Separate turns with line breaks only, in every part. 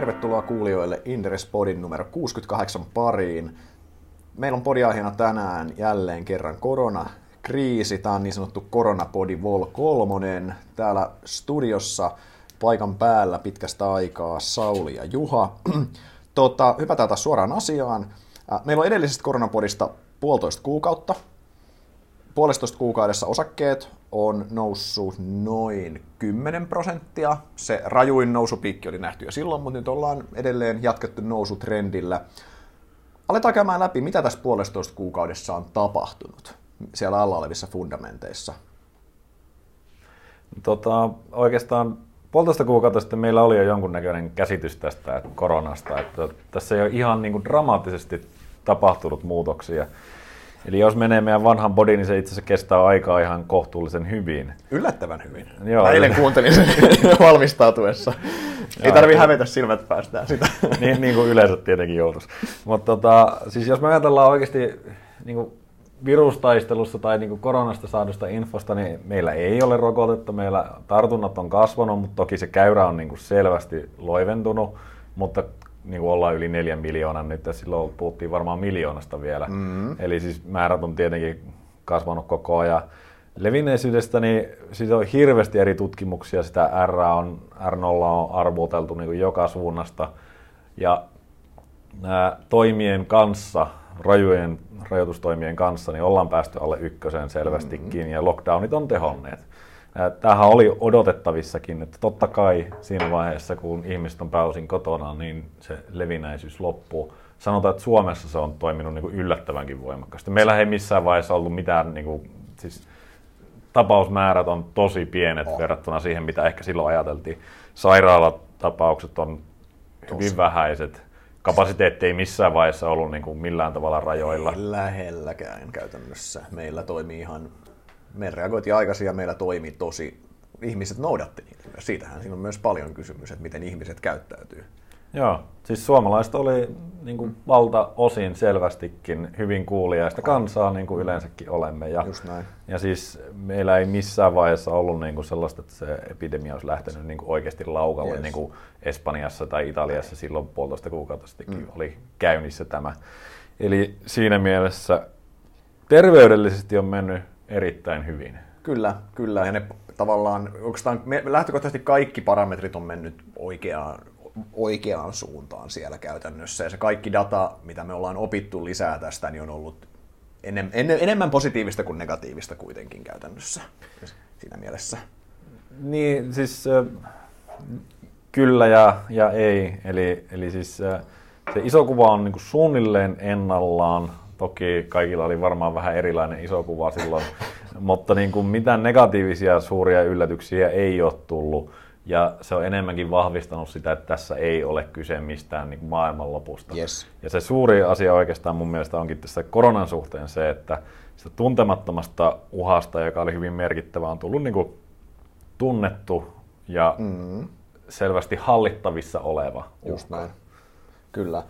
tervetuloa kuulijoille Inderes Podin numero 68 pariin. Meillä on podiaiheena tänään jälleen kerran koronakriisi. Tämä on niin sanottu koronapodi Vol 3. Täällä studiossa paikan päällä pitkästä aikaa Sauli ja Juha. tota, hypätään taas suoraan asiaan. Meillä on edellisestä koronapodista puolitoista kuukautta. Puolestoista kuukaudessa osakkeet on noussut noin 10 prosenttia. Se rajuin nousupiikki oli nähty jo silloin, mutta nyt ollaan edelleen jatkettu nousutrendillä. Aletaan käymään läpi, mitä tässä puolestoista kuukaudessa on tapahtunut siellä alla olevissa fundamenteissa.
Tota, oikeastaan puolitoista kuukautta sitten meillä oli jo jonkunnäköinen käsitys tästä koronasta, että tässä ei ole ihan niin kuin dramaattisesti tapahtunut muutoksia. Eli jos menee meidän vanhan body, niin se itse asiassa kestää aikaa ihan kohtuullisen hyvin.
Yllättävän hyvin. Joo, Mä eilen kuuntelin sen valmistautuessa. Ei tarvi hävetä silmät päästään sitä.
niin, niin kuin yleensä tietenkin joutuisi. Mutta tota, siis jos me ajatellaan oikeasti niin kuin virustaistelussa tai niin kuin koronasta saadusta infosta, niin meillä ei ole rokotetta, meillä tartunnat on kasvanut, mutta toki se käyrä on niin kuin selvästi loiventunut, mutta niin kuin ollaan yli neljän miljoonan nyt, ja silloin puhuttiin varmaan miljoonasta vielä. Mm-hmm. Eli siis määrät on tietenkin kasvanut koko ajan. Levinneisyydestä, niin siitä on hirveästi eri tutkimuksia. Sitä R on, R0 on arvuteltu niin kuin joka suunnasta. Ja nämä toimien kanssa, rajojen rajoitustoimien kanssa, niin ollaan päästy alle ykkösen selvästikin, mm-hmm. ja lockdownit on tehonneet. Tämähän oli odotettavissakin, että totta kai siinä vaiheessa, kun ihmiset on pääosin kotona, niin se levinäisyys loppuu. Sanotaan, että Suomessa se on toiminut niin kuin yllättävänkin voimakkaasti. Meillä ei missään vaiheessa ollut mitään, niin kuin, siis tapausmäärät on tosi pienet oh. verrattuna siihen, mitä ehkä silloin ajateltiin. Sairaalatapaukset on hyvin tosi. vähäiset. Kapasiteetti ei missään vaiheessa ollut niin kuin millään tavalla rajoilla.
Lähelläkään käytännössä. Meillä toimii ihan me reagoitiin aikaisin ja meillä toimi tosi, ihmiset noudatti niitä. Siitähän siinä on myös paljon kysymys, että miten ihmiset käyttäytyy.
Joo, siis suomalaiset oli niin kuin valtaosin selvästikin hyvin kuuliaista kansaa, niin kuin yleensäkin olemme. Ja,
Just näin.
ja siis meillä ei missään vaiheessa ollut niin kuin sellaista, että se epidemia olisi lähtenyt niin kuin oikeasti laukalle, yes. niin kuin Espanjassa tai Italiassa silloin puolitoista kuukautta sittenkin mm. oli käynnissä tämä. Eli siinä mielessä terveydellisesti on mennyt erittäin hyvin.
Kyllä, kyllä. Ja ne tavallaan, oikeastaan me, lähtökohtaisesti kaikki parametrit on mennyt oikeaan, oikeaan suuntaan siellä käytännössä. Ja se kaikki data, mitä me ollaan opittu lisää tästä, niin on ollut enem, en, enemmän positiivista kuin negatiivista kuitenkin käytännössä siinä mielessä.
Niin, siis kyllä ja, ja ei. Eli, eli siis se iso kuva on niin kuin suunnilleen ennallaan, Toki kaikilla oli varmaan vähän erilainen iso kuva silloin, mutta niin kuin mitään negatiivisia suuria yllätyksiä ei ole tullut. Ja se on enemmänkin vahvistanut sitä, että tässä ei ole kyse mistään niin maailmanlopusta.
Yes.
Ja se suuri asia oikeastaan mun mielestä onkin tässä koronan suhteen se, että sitä tuntemattomasta uhasta, joka oli hyvin merkittävä, on tullut niin kuin tunnettu ja mm. selvästi hallittavissa oleva
Just näin. Kyllä.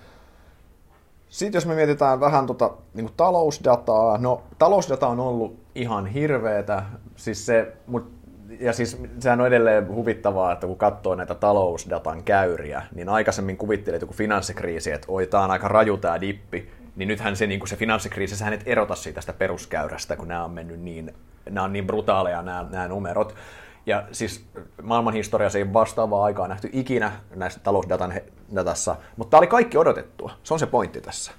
Sitten jos me mietitään vähän tota, niin kuin talousdataa, no talousdata on ollut ihan hirveetä, siis se, mut, ja siis sehän on edelleen huvittavaa, että kun katsoo näitä talousdatan käyriä, niin aikaisemmin kuvittelee, että joku finanssikriisi, että oi, tämä on aika raju tämä dippi, niin nythän se, niin kuin se finanssikriisi, sehän et erota siitä sitä peruskäyrästä, kun nämä on mennyt niin, nämä on niin brutaaleja nämä, nämä numerot. Ja siis maailman historiassa ei vastaavaa aikaa nähty ikinä näissä talousdatan datassa, mutta tämä oli kaikki odotettua. Se on se pointti tässä.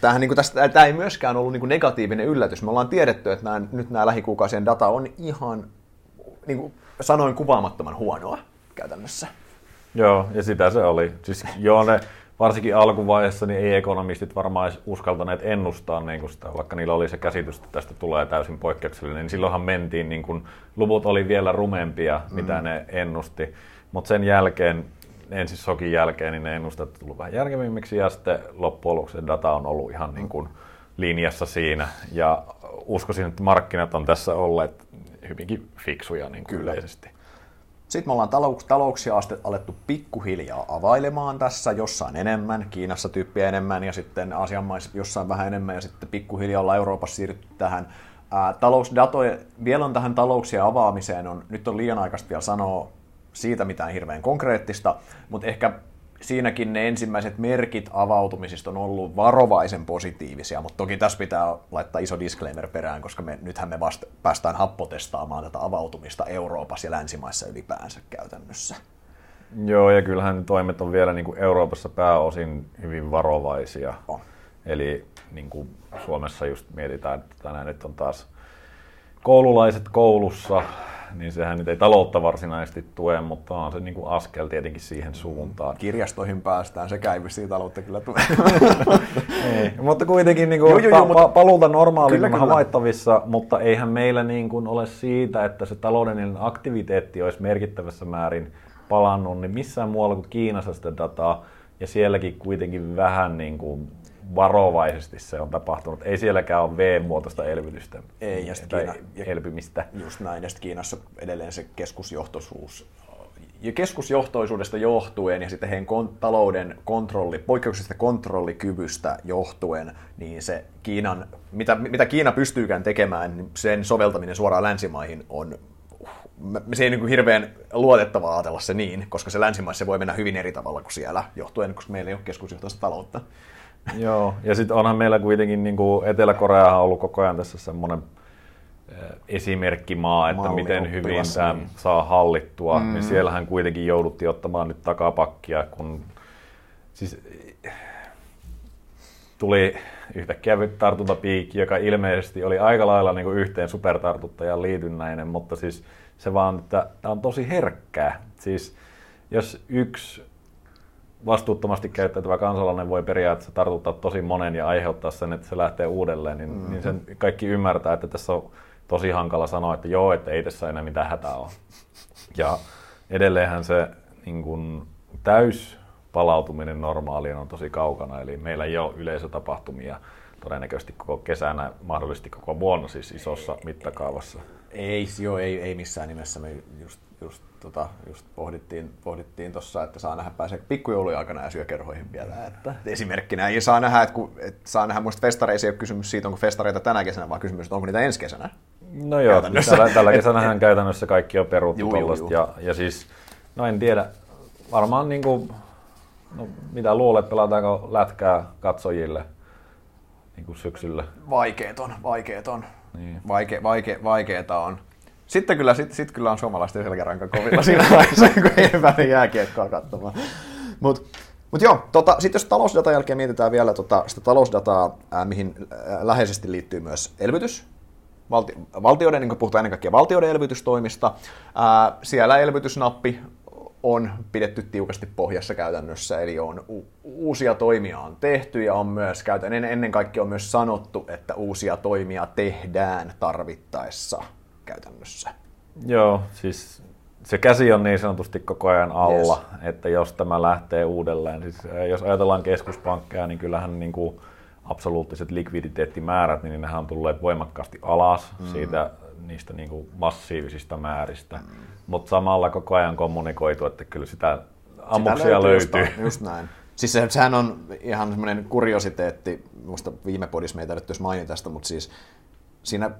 Tämähän, niin tästä, tämä ei myöskään ollut niin negatiivinen yllätys. Me ollaan tiedetty, että nämä, nyt nämä lähikuukausien data on ihan, niin kuin sanoin, kuvaamattoman huonoa käytännössä.
Joo, ja sitä se oli. Siis joo, ne, varsinkin alkuvaiheessa niin ei ekonomistit varmaan edes uskaltaneet ennustaa niin kuin sitä, vaikka niillä oli se käsitys, että tästä tulee täysin poikkeuksellinen, niin silloinhan mentiin, niin kuin, luvut oli vielä rumempia, mm. mitä ne ennusti. Mutta sen jälkeen, ensin sokin jälkeen, niin ne ennustat tullut vähän järkevimmiksi ja sitten loppujen lopuksi data on ollut ihan niin kuin linjassa siinä. Ja uskoisin, että markkinat on tässä olleet hyvinkin fiksuja niin kuin yleisesti.
Sitten me ollaan talou- talouksia alettu pikkuhiljaa availemaan tässä, jossain enemmän, Kiinassa tyyppiä enemmän ja sitten Aasian maissa jossain vähän enemmän ja sitten pikkuhiljaa ollaan Euroopassa siirrytty tähän. Ää, talousdatoja, vielä on tähän talouksien avaamiseen, on, nyt on liian aikaista vielä sanoa siitä mitään hirveän konkreettista, mutta ehkä siinäkin ne ensimmäiset merkit avautumisista on ollut varovaisen positiivisia, mutta toki tässä pitää laittaa iso disclaimer perään, koska me, nythän me vasta päästään happotestaamaan tätä avautumista Euroopassa ja länsimaissa ylipäänsä käytännössä.
Joo, ja kyllähän toimet on vielä niin kuin Euroopassa pääosin hyvin varovaisia.
On.
Eli niin kuin Suomessa just mietitään, että tänään nyt on taas koululaiset koulussa, niin sehän nyt ei taloutta varsinaisesti tue, mutta on se niin kuin askel tietenkin siihen suuntaan.
Kirjastoihin päästään, sekä ei vissiin taloutta kyllä tue.
ei, mutta kuitenkin niin kuin
Joo, joo,
pa-
mutta-
pa- paluuta normaaliin
Kyllä,
on
kyllä.
havaittavissa, mutta eihän meillä niin kuin ole siitä, että se taloudellinen aktiviteetti olisi merkittävässä määrin palannut, niin missään muualla kuin Kiinassa sitä dataa, ja sielläkin kuitenkin vähän niin kuin varovaisesti se on tapahtunut. Ei sielläkään ole V-muotoista elvytystä
Ei, ja Kiina-
elpymistä.
Just näin, ja Kiinassa edelleen se keskusjohtoisuus. Ja keskusjohtoisuudesta johtuen ja sitten heidän kon- talouden kontrolli, poikkeuksellisesta kontrollikyvystä johtuen, niin se Kiinan, mitä, mitä Kiina pystyykään tekemään, niin sen soveltaminen suoraan länsimaihin on se ei niin kuin hirveän luotettavaa ajatella se niin, koska se länsimaissa voi mennä hyvin eri tavalla kuin siellä, johtuen, koska meillä ei ole keskusjohtoista taloutta.
Joo, ja sitten onhan meillä kuitenkin niin kuin Etelä-Korea on ollut koko ajan tässä semmoinen eh, esimerkkimaa, että
Malli
miten hyvin tämä
niin.
saa hallittua, mm. niin siellähän kuitenkin jouduttiin ottamaan nyt takapakkia, kun siis eh, tuli yhtäkkiä tartuntapiikki, joka ilmeisesti oli aika lailla niin kuin yhteen supertartuttajan liitynnäinen, mutta siis se vaan, että tämä on tosi herkkää. Siis jos yksi vastuuttomasti käyttäytyvä kansalainen voi periaatteessa tartuttaa tosi monen ja aiheuttaa sen, että se lähtee uudelleen, niin, mm-hmm. niin sen kaikki ymmärtää, että tässä on tosi hankala sanoa, että joo, että ei tässä enää mitään hätää ole. Ja edelleenhän se niin kuin, täys palautuminen normaaliin on tosi kaukana, eli meillä ei ole yleisötapahtumia todennäköisesti koko kesänä, mahdollisesti koko vuonna siis isossa mittakaavassa.
Ei, joo, ei, ei missään nimessä. Me just, just, tota, just pohdittiin, pohdittiin tuossa, että saa nähdä pääsee pikkujoulujen aikana ja syökerhoihin vielä. Että esimerkkinä ei saa nähdä, että, kun, että saa nähdä, muista festareissa ei ole kysymys siitä, onko festareita tänä kesänä, vaan kysymys, että onko niitä ensi kesänä.
No joo, tällä, tällä kesänähän käytännössä kaikki on peruttu
Juu, juu,
tollasta.
juu.
Ja, ja siis, no en tiedä, varmaan niin kuin, no, mitä luulet, pelataanko lätkää katsojille niin kuin syksyllä?
Vaikeet on, vaikeet on.
Niin.
Vaike, vaike, vaikeeta on. Sitten kyllä, sit, sit kyllä on suomalaisten selkäranka kovilla siinä vaiheessa, kun ei pääse jääkiekkoa katsomaan. Mutta mut joo, tota, sitten jos talousdatan jälkeen mietitään vielä tota, sitä talousdataa, ää, mihin ää, läheisesti liittyy myös elvytys, valti, valtioiden, niin kuin puhutaan ennen kaikkea valtioiden elvytystoimista, ää, siellä elvytysnappi on pidetty tiukasti pohjassa käytännössä, eli on u- uusia toimia on tehty ja on myös käytännössä ennen kaikkea on myös sanottu, että uusia toimia tehdään tarvittaessa käytännössä.
Joo, siis se käsi on niin sanotusti koko ajan alla, yes. että jos tämä lähtee uudelleen, siis eh, jos ajatellaan keskuspankkeja, niin kyllähän niin kuin absoluuttiset likviditeettimäärät, niin nehän on tulleet voimakkaasti alas mm. siitä niistä niin kuin massiivisista määristä, mm. mutta samalla koko ajan kommunikoitu, että kyllä sitä ammuksia
Sitä
löytyy.
jostain, Just näin. Siis se, sehän on ihan semmoinen kuriositeetti, muista viime podissa meitä nyt jos mainita tästä, mutta siis siinä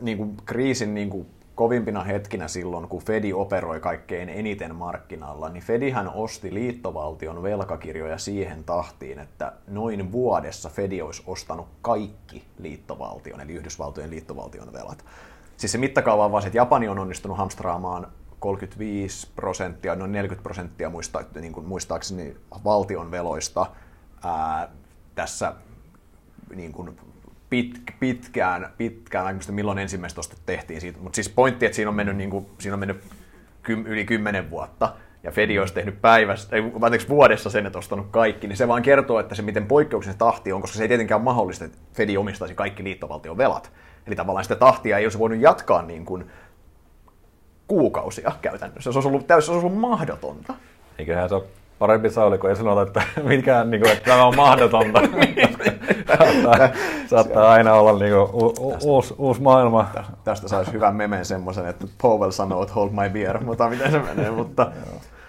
niin kuin kriisin niin kuin kovimpina hetkinä silloin, kun Fedi operoi kaikkein eniten markkinalla, niin Fedihän osti liittovaltion velkakirjoja siihen tahtiin, että noin vuodessa Fedi olisi ostanut kaikki liittovaltion, eli Yhdysvaltojen liittovaltion velat. Siis se mittakaava on vaan että Japani on onnistunut hamstraamaan 35 prosenttia, noin 40 prosenttia muista, niin kuin muistaakseni valtion veloista ää, tässä niin kuin pit, pitkään, pitkään, muista milloin ensimmäistä ostot tehtiin siitä, mutta siis pointti, että siinä on mennyt, niin kuin, siinä on mennyt kym, yli 10 vuotta, ja Fedi olisi tehnyt päivässä, ei, anteeksi, vuodessa sen, että ostanut kaikki, niin se vaan kertoo, että se miten poikkeuksellinen tahti on, koska se ei tietenkään ole mahdollista, että Fedi omistaisi kaikki liittovaltion velat. Eli tavallaan sitä tahtia ei olisi voinut jatkaa niin kuin kuukausia käytännössä. Se olisi ollut täysin olisi ollut mahdotonta.
Eiköhän se ole parempi Sauli, kun ei sanota, että, mikään, niin kuin, että tämä on mahdotonta. saattaa, saattaa aina olla niin kuin, u, u, uusi, uusi maailma.
Tästä saisi hyvän memen semmoisen, että Powell sanoo, että hold my beer, mutta miten se menee. mutta,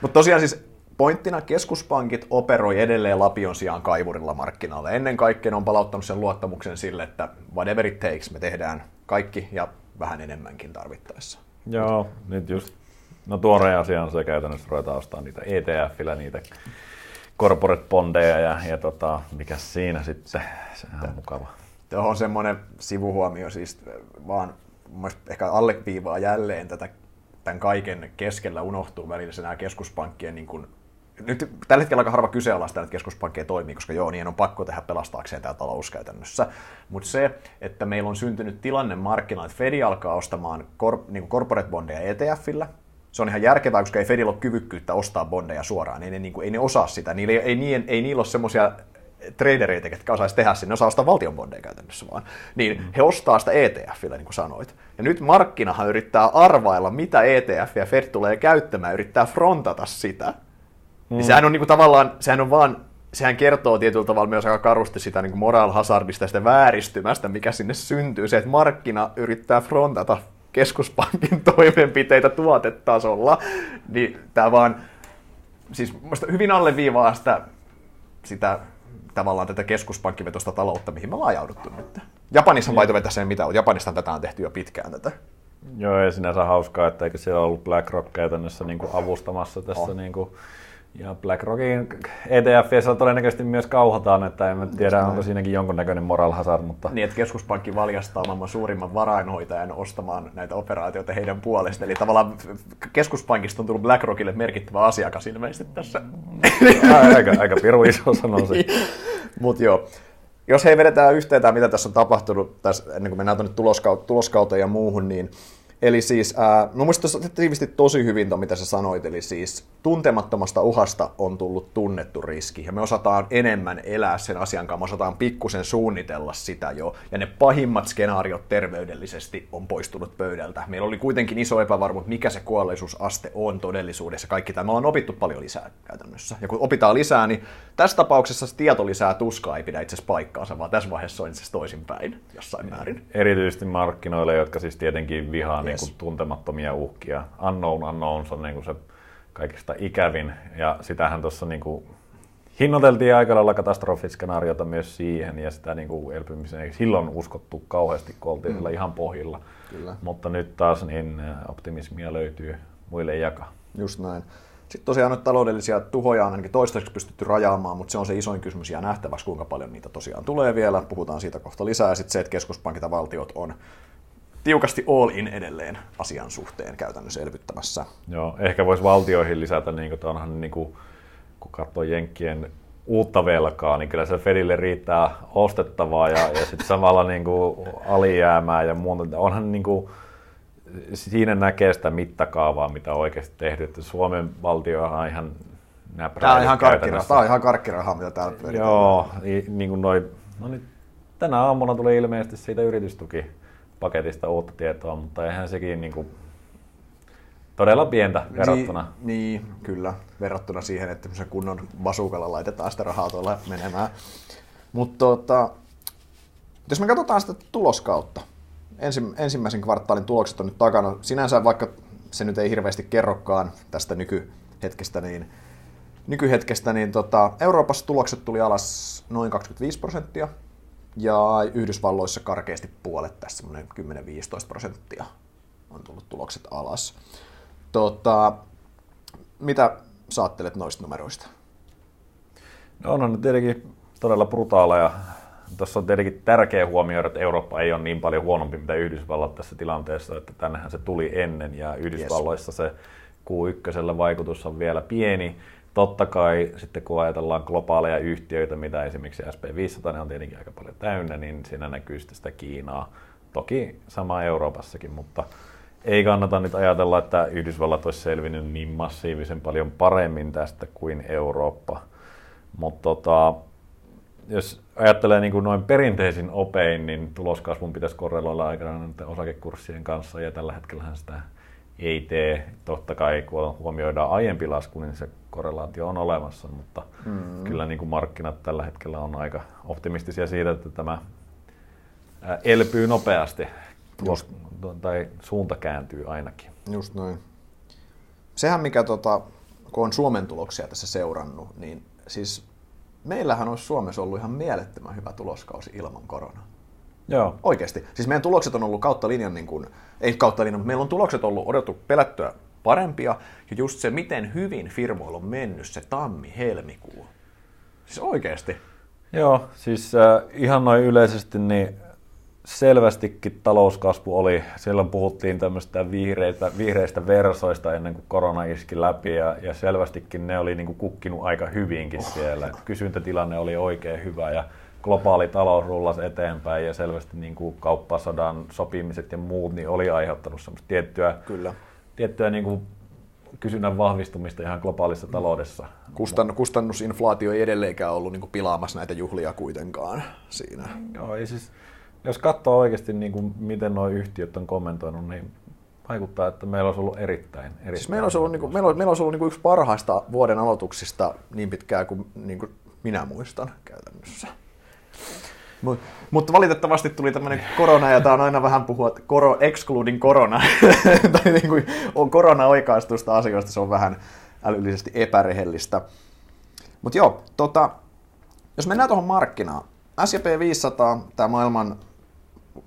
mutta tosiaan siis pointtina keskuspankit operoi edelleen lapion sijaan kaivurilla markkinoilla. Ennen kaikkea ne on palauttanut sen luottamuksen sille, että whatever it takes, me tehdään kaikki ja vähän enemmänkin tarvittaessa.
Joo, nyt just No tuoreen asia on se käytännössä ruvetaan ostamaan niitä ETFillä niitä corporate bondeja ja, ja tota, mikä siinä sitten, sehän on mukava.
Tuohon on semmoinen sivuhuomio siis vaan ehkä alleviivaa jälleen tätä tämän kaiken keskellä unohtuu välillä se nämä keskuspankkien niin kuin, nyt tällä hetkellä aika harva kyseenalaista, että keskuspankkeja toimii, koska joo, niin on pakko tehdä pelastaakseen tämä talous käytännössä. Mutta se, että meillä on syntynyt tilanne markkinoilla, että Fedi alkaa ostamaan kor, niin corporate bondeja ETFillä, se on ihan järkevää, koska ei Fedillä ole kyvykkyyttä ostaa bondeja suoraan, ei ne, niin kuin, ei ne osaa sitä, niillä ei, ei, ei, ei niillä ole semmoisia tradereita, jotka osaisi tehdä sinne, ne osaa ostaa valtion bondeja käytännössä vaan. Niin mm. he ostaa sitä ETFillä, niin kuin sanoit. Ja nyt markkinahan yrittää arvailla, mitä ETF ja Fed tulee käyttämään, yrittää frontata sitä. Mm. Niin sehän on niin kuin, tavallaan, sehän on vaan sehän kertoo tietyllä tavalla myös aika karusti sitä niin moral hazardista ja sitä vääristymästä, mikä sinne syntyy. Se, että markkina yrittää frontata keskuspankin toimenpiteitä tuotetasolla, niin tämä vaan siis hyvin alleviivaa sitä, sitä tavallaan tätä keskuspankkivetosta taloutta, mihin me ollaan ajauduttu nyt. Japanissa on vaito sen mitä on. Japanissa tätä on tehty jo pitkään tätä.
Joo, ja sinänsä hauskaa, että eikö siellä ollut BlackRock käytännössä niin kuin avustamassa tässä oh. niin kuin ja BlackRockin ETFissä todennäköisesti myös kauhataan, että en tiedä, onko siinäkin jonkunnäköinen moral hazard. Mutta...
Niin, että keskuspankki valjastaa maailman suurimman varainhoitajan ostamaan näitä operaatioita heidän puolesta. Eli tavallaan keskuspankista on tullut BlackRockille merkittävä asiakas ilmeisesti tässä.
aika, aika piru iso sanoisi. Niin.
Mutta joo, jos he vedetään yhteen mitä tässä on tapahtunut tässä, ennen kuin mennään tuonne tuloskauteen ja muuhun, niin Eli siis, ää, no muista tiivisti tosi hyvin to, mitä sä sanoit, eli siis tuntemattomasta uhasta on tullut tunnettu riski, ja me osataan enemmän elää sen asian kanssa, me osataan pikkusen suunnitella sitä jo, ja ne pahimmat skenaariot terveydellisesti on poistunut pöydältä. Meillä oli kuitenkin iso epävarmuus, mikä se kuolleisuusaste on todellisuudessa, kaikki tämä. Me ollaan opittu paljon lisää käytännössä, ja kun opitaan lisää, niin tässä tapauksessa se tieto lisää tuskaa ei pidä itse asiassa paikkaansa, vaan tässä vaiheessa on itse asiassa toisinpäin jossain määrin.
Erityisesti markkinoille, jotka siis tietenkin vihaa yes. niin kuin tuntemattomia uhkia. Unknown unknowns on niin kuin se kaikista ikävin, ja sitähän tuossa niin kuin hinnoiteltiin aika lailla katastrofiskenaariota myös siihen, ja sitä niin kuin elpymiseen ei silloin uskottu kauheasti, kun oltiin mm. ihan pohjilla. Kyllä. Mutta nyt taas niin optimismia löytyy muille jakaa.
Just näin. Sitten tosiaan nyt taloudellisia tuhoja on ainakin toistaiseksi pystytty rajaamaan, mutta se on se isoin kysymys ja nähtäväksi, kuinka paljon niitä tosiaan tulee vielä. Puhutaan siitä kohta lisää. Ja sitten se, että keskuspankit ja valtiot on tiukasti all in edelleen asian suhteen käytännössä elvyttämässä.
Joo, ehkä voisi valtioihin lisätä, niin kuin, onhan, niin kuin, kun katsoo Jenkkien uutta velkaa, niin kyllä se Fedille riittää ostettavaa ja, ja sitten samalla niin kuin, alijäämää ja muuta. Onhan niin kuin, siinä näkee sitä mittakaavaa, mitä on oikeasti tehty. Että Suomen valtio on ihan
Tämä on ihan karkkiraha, tämä on ihan karkkiraha, mitä täällä
pyöritään. Joo, niin kuin noi, no niin, tänä aamuna tuli ilmeisesti siitä yritystukipaketista uutta tietoa, mutta eihän sekin niin kuin, todella pientä verrattuna.
Niin, niin, kyllä, verrattuna siihen, että se kunnon vasukalla laitetaan sitä rahaa tuolla menemään. Mutta tota, jos me katsotaan sitä tuloskautta, ensimmäisen kvartaalin tulokset on nyt takana. Sinänsä vaikka se nyt ei hirveästi kerrokaan tästä nykyhetkestä, niin, nykyhetkestä, niin tota, Euroopassa tulokset tuli alas noin 25 prosenttia, ja Yhdysvalloissa karkeasti puolet, tässä semmoinen 10-15 prosenttia on tullut tulokset alas. Tota, mitä saattelet noista numeroista?
No onhan ne tietenkin todella brutaaleja Tuossa on tietenkin tärkeä huomioida, että Eurooppa ei ole niin paljon huonompi mitä Yhdysvallat tässä tilanteessa, että tännehän se tuli ennen ja Yhdysvalloissa yes. se Q1 vaikutus on vielä pieni. Totta kai sitten kun ajatellaan globaaleja yhtiöitä, mitä esimerkiksi SP500 on tietenkin aika paljon täynnä, niin siinä näkyy sitten sitä Kiinaa. Toki sama Euroopassakin, mutta ei kannata nyt ajatella, että Yhdysvallat olisi selvinnyt niin massiivisen paljon paremmin tästä kuin Eurooppa. Mutta tota, jos ajattelee niin kuin noin perinteisin opein, niin tuloskasvun pitäisi korreloida aikanaan osakekurssien kanssa, ja tällä hetkellä sitä ei tee. Totta kai, kun huomioidaan aiempi lasku, niin se korrelaatio on olemassa, mutta mm. kyllä niin kuin markkinat tällä hetkellä on aika optimistisia siitä, että tämä elpyy nopeasti, tulos, tai suunta kääntyy ainakin.
Just noin. Sehän mikä, tota, kun on Suomen tuloksia tässä seurannut, niin siis meillähän olisi Suomessa ollut ihan mielettömän hyvä tuloskausi ilman koronaa.
Joo.
Oikeasti. Siis meidän tulokset on ollut kautta linjan, niin kuin, ei kautta linjan, mutta meillä on tulokset ollut odotettu pelättyä parempia. Ja just se, miten hyvin firmoilla on mennyt se tammi-helmikuu. Siis oikeasti?
Joo, siis äh, ihan noin yleisesti niin selvästikin talouskasvu oli, silloin puhuttiin tämmöistä vihreistä, vihreistä versoista ennen kuin korona iski läpi ja, ja selvästikin ne oli niin kuin kukkinut aika hyvinkin oh. siellä. Kysyntätilanne oli oikein hyvä ja globaali talous rullasi eteenpäin ja selvästi niin kuin kauppasodan sopimiset ja muut niin oli aiheuttanut semmoista tiettyä,
Kyllä.
tiettyä niin kuin kysynnän vahvistumista ihan globaalissa taloudessa.
Kustan, kustannusinflaatio ei edelleenkään ollut niin kuin pilaamassa näitä juhlia kuitenkaan siinä.
Joo, ei siis, jos katsoo oikeasti, niin kuin, miten nuo yhtiöt on kommentoinut, niin vaikuttaa, että meillä olisi ollut erittäin, erittäin
siis meillä olisi ollut, niin kuin, meillä meillä olisi ollut niin kuin yksi parhaista vuoden aloituksista niin pitkään kuin, niin kuin minä muistan käytännössä. Mut, mutta valitettavasti tuli tämmöinen korona, ja tämä on aina vähän puhua, että koro, excluding korona, tai niin kuin on korona-oikaistusta asioista, se on vähän älyllisesti epärehellistä. Mutta joo, tota, jos mennään tuohon markkinaan, S&P 500, tämä maailman,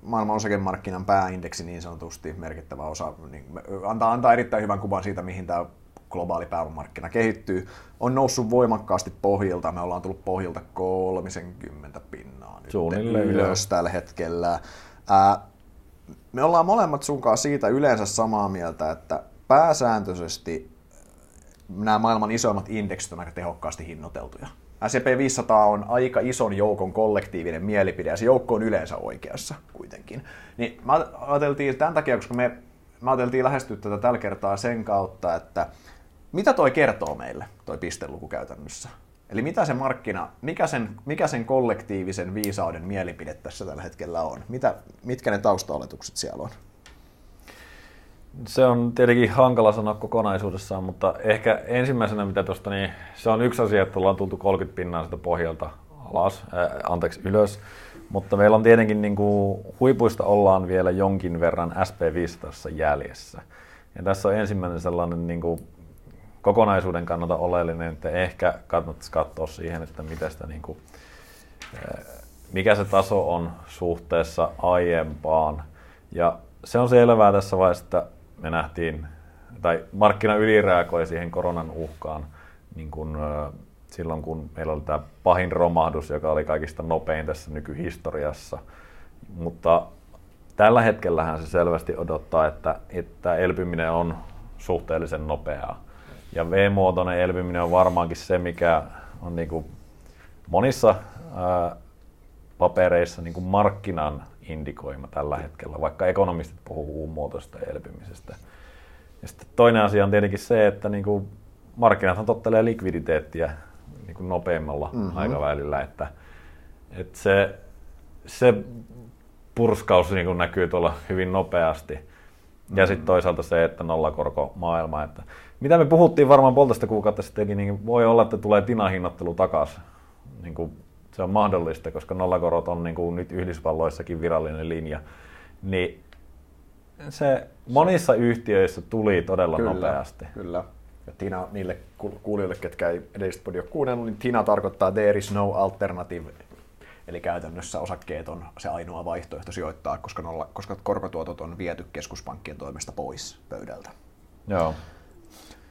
maailman osakemarkkinan pääindeksi niin sanotusti, merkittävä osa, niin antaa, antaa erittäin hyvän kuvan siitä, mihin tämä globaali pääomamarkkina kehittyy, on noussut voimakkaasti pohjilta. Me ollaan tullut pohjilta 30 pinnaa nyt Suunnilleen ylös joo. tällä hetkellä. Ää, me ollaan molemmat sunkaan siitä yleensä samaa mieltä, että pääsääntöisesti nämä maailman isoimmat indeksit on aika tehokkaasti hinnoiteltuja. S&P 500 on aika ison joukon kollektiivinen mielipide, ja se joukko on yleensä oikeassa kuitenkin. Niin mä ajateltiin tämän takia, koska me, me ajateltiin lähestyä tätä tällä kertaa sen kautta, että mitä toi kertoo meille, toi pisteluku käytännössä? Eli mitä se markkina, mikä sen, mikä sen kollektiivisen viisauden mielipide tässä tällä hetkellä on? Mitä, mitkä ne taustaoletukset siellä on?
Se on tietenkin hankala sanoa kokonaisuudessaan, mutta ehkä ensimmäisenä mitä tuosta, niin se on yksi asia, että ollaan tultu 30 pinnaa sitä pohjalta alas, äh, anteeksi ylös, mutta meillä on tietenkin niin kuin, huipuista ollaan vielä jonkin verran SP500 jäljessä. Ja tässä on ensimmäinen sellainen niin kuin, kokonaisuuden kannalta oleellinen, että ehkä kannattaisi katsoa siihen, että mitä sitä niin kuin, eh, mikä se taso on suhteessa aiempaan. Ja se on selvää tässä vaiheessa, että me nähtiin, tai markkina ylireagoi siihen koronan uhkaan niin kuin, eh, silloin, kun meillä oli tämä pahin romahdus, joka oli kaikista nopein tässä nykyhistoriassa. Mutta tällä hetkellähän se selvästi odottaa, että, että elpyminen on suhteellisen nopeaa. Ja V-muotoinen elpyminen on varmaankin se, mikä on niin kuin monissa ää, papereissa niin kuin markkinan indikoima tällä hetkellä, vaikka ekonomistit puhuu U-muotoisesta elpymisestä. Ja sitten toinen asia on tietenkin se, että niin kuin markkinathan tottelee likviditeettiä niin kuin nopeimmalla mm-hmm. aikavälillä, että, että se, se purskaus niin kuin näkyy tuolla hyvin nopeasti. Ja sitten mm-hmm. toisaalta se, että nollakorko maailma, että mitä me puhuttiin varmaan puolitoista kuukautta sittenkin, niin voi olla, että tulee tinahinnoittelu takaisin. Niin kuin se on mahdollista, koska nollakorot on niin kuin nyt Yhdysvalloissakin virallinen linja. Niin se monissa yhtiöissä tuli todella
kyllä,
nopeasti.
Kyllä. Ja Tina, niille kuulijoille, ketkä ei edellistä podia kuunnellut, niin Tina tarkoittaa there is no alternative. Eli käytännössä osakkeet on se ainoa vaihtoehto sijoittaa, koska, nolla, koska korkotuotot on viety keskuspankkien toimesta pois pöydältä.
Joo.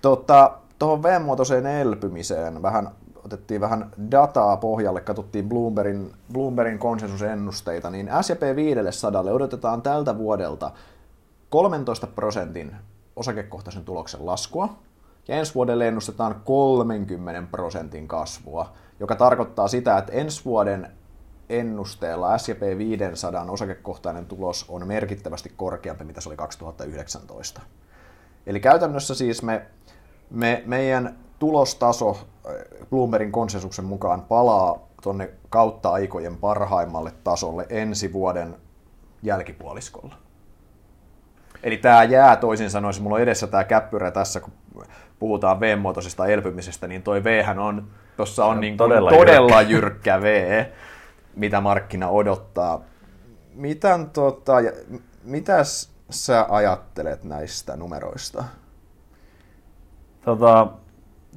Tota, tuohon V-muotoiseen elpymiseen vähän otettiin vähän dataa pohjalle, katsottiin Bloombergin, Bloombergin konsensusennusteita, niin S&P 500 odotetaan tältä vuodelta 13 prosentin osakekohtaisen tuloksen laskua, ja ensi vuodelle ennustetaan 30 prosentin kasvua, joka tarkoittaa sitä, että ensi vuoden ennusteella S&P 500 osakekohtainen tulos on merkittävästi korkeampi, mitä se oli 2019. Eli käytännössä siis me me, meidän tulostaso Bloombergin konsensuksen mukaan palaa tuonne kautta aikojen parhaimmalle tasolle ensi vuoden jälkipuoliskolla. Eli tämä jää toisin sanoen, mulla on edessä tämä käppyrä tässä, kun puhutaan V-muotoisesta elpymisestä, niin toi V on, tuossa on, niin todella, todella jyrkkä. jyrkkä V, mitä markkina odottaa. Mitän, tota, mitäs sä ajattelet näistä numeroista?
Tota,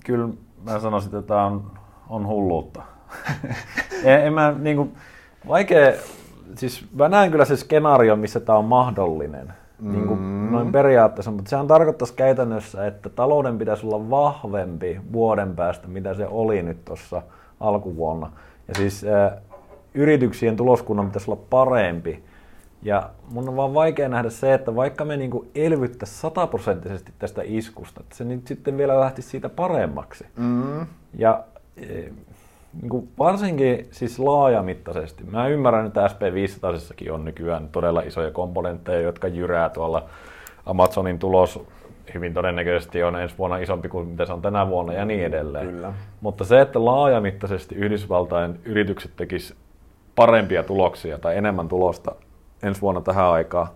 kyllä mä sanoisin, että tämä on, on hulluutta. en, en mä, niin kuin, vaikea, siis mä näen kyllä se skenaario, missä tämä on mahdollinen. niin kuin noin periaatteessa, mutta sehän tarkoittaisi käytännössä, että talouden pitäisi olla vahvempi vuoden päästä, mitä se oli nyt tuossa alkuvuonna. Ja siis äh, yrityksien tuloskunnan pitäisi olla parempi. Ja mun on vaan vaikea nähdä se, että vaikka me niinku elvyttäisiin sataprosenttisesti tästä iskusta, että se nyt sitten vielä lähtisi siitä paremmaksi. Mm. Ja e, niin varsinkin siis laajamittaisesti. Mä ymmärrän, että SP500 on nykyään todella isoja komponentteja, jotka jyrää tuolla Amazonin tulos hyvin todennäköisesti on ensi vuonna isompi kuin mitä se on tänä vuonna ja niin edelleen. Kyllä. Mutta se, että laajamittaisesti Yhdysvaltain yritykset tekis parempia tuloksia tai enemmän tulosta ensi vuonna tähän aikaan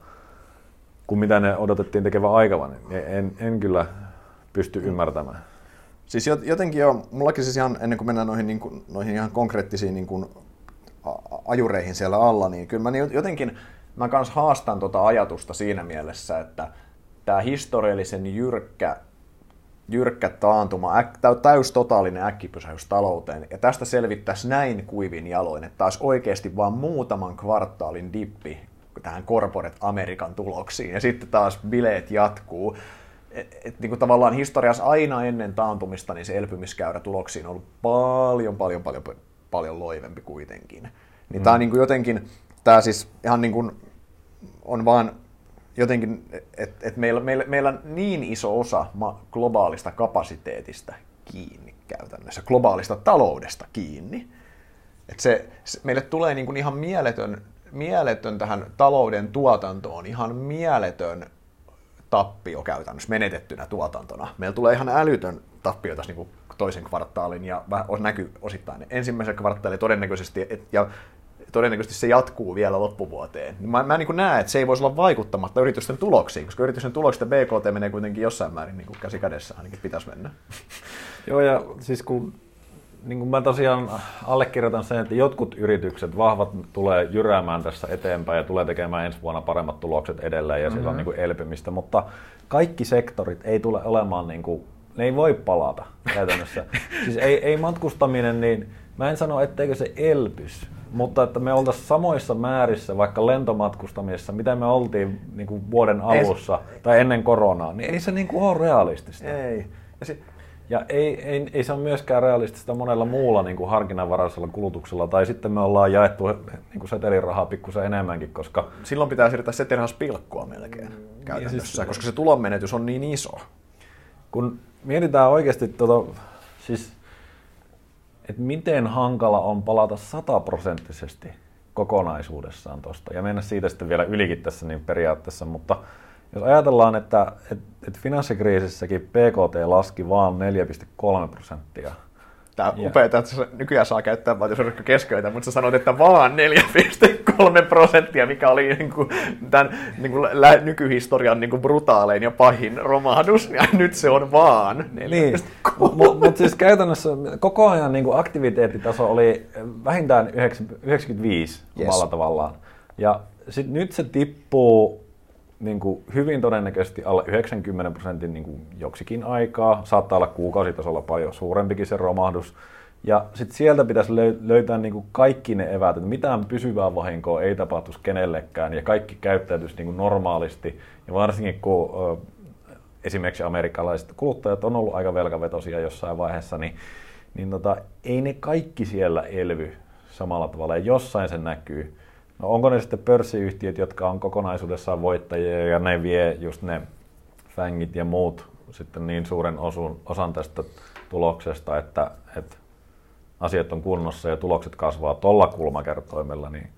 kuin mitä ne odotettiin tekevän aikavana, niin en, en kyllä pysty ymmärtämään.
Siis jotenkin jo, mullakin siis ihan ennen kuin mennään noihin, niin kuin, noihin ihan konkreettisiin niin kuin, ajureihin siellä alla, niin kyllä mä niin jotenkin, mä kans haastan tuota ajatusta siinä mielessä, että tämä historiallisen jyrkkä, jyrkkä taantuma, äk, täys totaalinen äkkipysähys talouteen, ja tästä selvittäisi näin kuivin jaloin, että taas oikeasti vaan muutaman kvartaalin dippi tähän corporate Amerikan tuloksiin, ja sitten taas bileet jatkuu, et, et, niin kuin tavallaan historiassa aina ennen taantumista niin se elpymiskäyrä tuloksiin on ollut paljon, paljon, paljon, paljon loivempi kuitenkin. Niin mm. tämä on niin kuin jotenkin, tämä siis ihan niin kuin on vaan jotenkin, että et meillä, meillä, meillä on niin iso osa globaalista kapasiteetista kiinni käytännössä, globaalista taloudesta kiinni, että se, se, meille tulee niin kuin ihan mieletön, mieletön tähän talouden tuotantoon, ihan mieletön tappio käytännössä menetettynä tuotantona. Meillä tulee ihan älytön tappio tässä niin toisen kvartaalin ja näkyy osittain ensimmäisen kvartaalin todennäköisesti, et, ja todennäköisesti se jatkuu vielä loppuvuoteen. Mä, mä niin näen, että se ei voisi olla vaikuttamatta yritysten tuloksiin, koska yritysten tuloksista BKT menee kuitenkin jossain määrin niin kuin käsi kädessä ainakin pitäisi mennä.
Joo, ja siis kun niin kuin mä tosiaan allekirjoitan sen, että jotkut yritykset, vahvat, tulee jyräämään tässä eteenpäin ja tulee tekemään ensi vuonna paremmat tulokset edelleen ja mm-hmm. sillä on niin kuin elpymistä, mutta kaikki sektorit ei tule olemaan, niin kuin, ne ei voi palata käytännössä. siis ei, ei matkustaminen, niin mä en sano, etteikö se elpys, mutta että me oltaisiin samoissa määrissä vaikka lentomatkustamisessa, mitä me oltiin niin kuin vuoden alussa ei, tai ennen koronaa, niin ei se niin kuin ole realistista.
Ei. Ja se,
ja ei, ei, ei se ole myöskään realistista monella muulla niin kuin harkinnanvaraisella kulutuksella, tai sitten me ollaan jaettu niin kuin setelirahaa pikkusen enemmänkin, koska...
Silloin pitää siirtää setelirahas pilkkua melkein mm, käytännössä, siis, koska se tulonmenetys on niin iso.
Kun mietitään oikeasti, tuota, siis, että miten hankala on palata sataprosenttisesti kokonaisuudessaan tuosta, ja mennä siitä sitten vielä ylikin tässä niin periaatteessa, mutta jos ajatellaan, että, että, että finanssikriisissäkin PKT laski vain 4,3 prosenttia.
Tämä on upeaa, että nykyään saa käyttää valtiosarjokka keskeytä, mutta sä sanoit, että vaan 4,3 prosenttia, mikä oli niin kuin, tämän niin kuin, nykyhistorian niin kuin brutaalein ja pahin romahdus, ja nyt se on vaan 4,3. Niin.
Mutta mut siis käytännössä koko ajan niin kuin aktiviteettitaso oli vähintään 95 yes. omalla tavallaan. Ja sit nyt se tippuu niin kuin hyvin todennäköisesti alle 90 prosentin niin kuin joksikin aikaa. Saattaa olla kuukausitasolla paljon suurempikin se romahdus. Ja sitten sieltä pitäisi löytää niin kuin kaikki ne eväät, että mitään pysyvää vahinkoa ei tapahtuisi kenellekään ja kaikki käyttäytyisi niin kuin normaalisti. Ja varsinkin kun esimerkiksi amerikkalaiset kuluttajat on ollut aika velkavetosia jossain vaiheessa, niin, niin tota, ei ne kaikki siellä elvy samalla tavalla ja jossain se näkyy. No onko ne sitten pörssiyhtiöt, jotka on kokonaisuudessaan voittajia ja ne vie just ne fängit ja muut sitten niin suuren osun, osan tästä tuloksesta, että, että asiat on kunnossa ja tulokset kasvaa tuolla kulmakertoimella, niin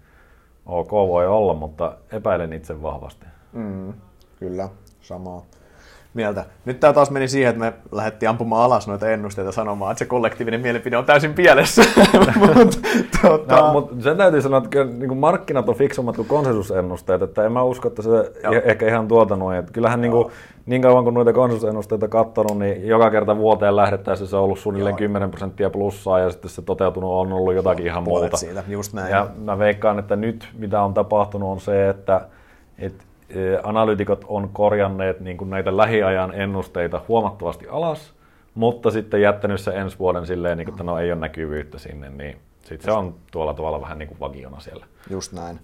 ok voi olla, mutta epäilen itse vahvasti.
Mm, kyllä, samaa mieltä. Nyt tämä taas meni siihen, että me lähdettiin ampumaan alas noita ennusteita sanomaan, että se kollektiivinen mielipide on täysin pielessä.
mut, tuota... no, mutta sen täytyy sanoa, että niin markkinat on fiksummat kuin konsensusennusteet, että en mä usko, että se Joo. ehkä ihan tuota noin. Että kyllähän niin, kuin, niin kauan kuin noita konsensusennusteita katsonut, niin joka kerta vuoteen lähdettäessä se on ollut suunnilleen Joo. 10 prosenttia plussaa ja sitten se toteutunut on ollut jotakin ihan muuta.
Siitä, just näin.
Ja mä veikkaan, että nyt mitä on tapahtunut on se, että, että analytikot on korjanneet niin kuin näitä lähiajan ennusteita huomattavasti alas, mutta sitten jättänyt se ensi vuoden silleen, niin kuin, että no ei ole näkyvyyttä sinne, niin sitten se on tuolla tavalla vähän niin kuin vakiona siellä.
Just näin.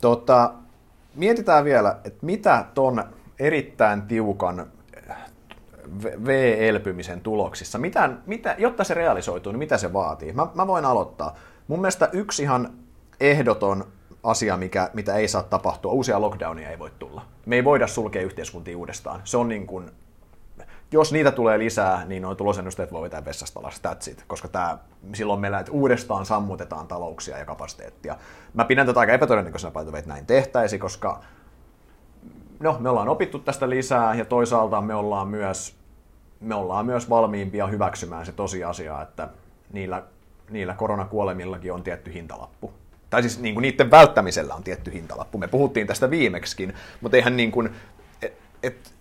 Tota, mietitään vielä, että mitä ton erittäin tiukan V-elpymisen tuloksissa, mitä, mitä, jotta se realisoituu, niin mitä se vaatii? Mä, mä voin aloittaa. Mun mielestä yksi ihan ehdoton asia, mikä, mitä ei saa tapahtua, uusia lockdownia ei voi tulla. Me ei voida sulkea yhteiskuntia uudestaan. Se on niin kuin, jos niitä tulee lisää, niin noin tulosennusteet voi vetää vessasta alas, that's it. Koska tää, silloin meillä että uudestaan sammutetaan talouksia ja kapasiteettia. Mä pidän tätä aika epätodennäköisenä, että näin tehtäisi, koska no, me ollaan opittu tästä lisää ja toisaalta me ollaan myös, me ollaan myös valmiimpia hyväksymään se tosiasia, että niillä, niillä koronakuolemillakin on tietty hintalappu. Tai siis niin kuin niiden välttämisellä on tietty hintalappu. Me puhuttiin tästä viimeksikin, mutta eihän niin kuin, et, et,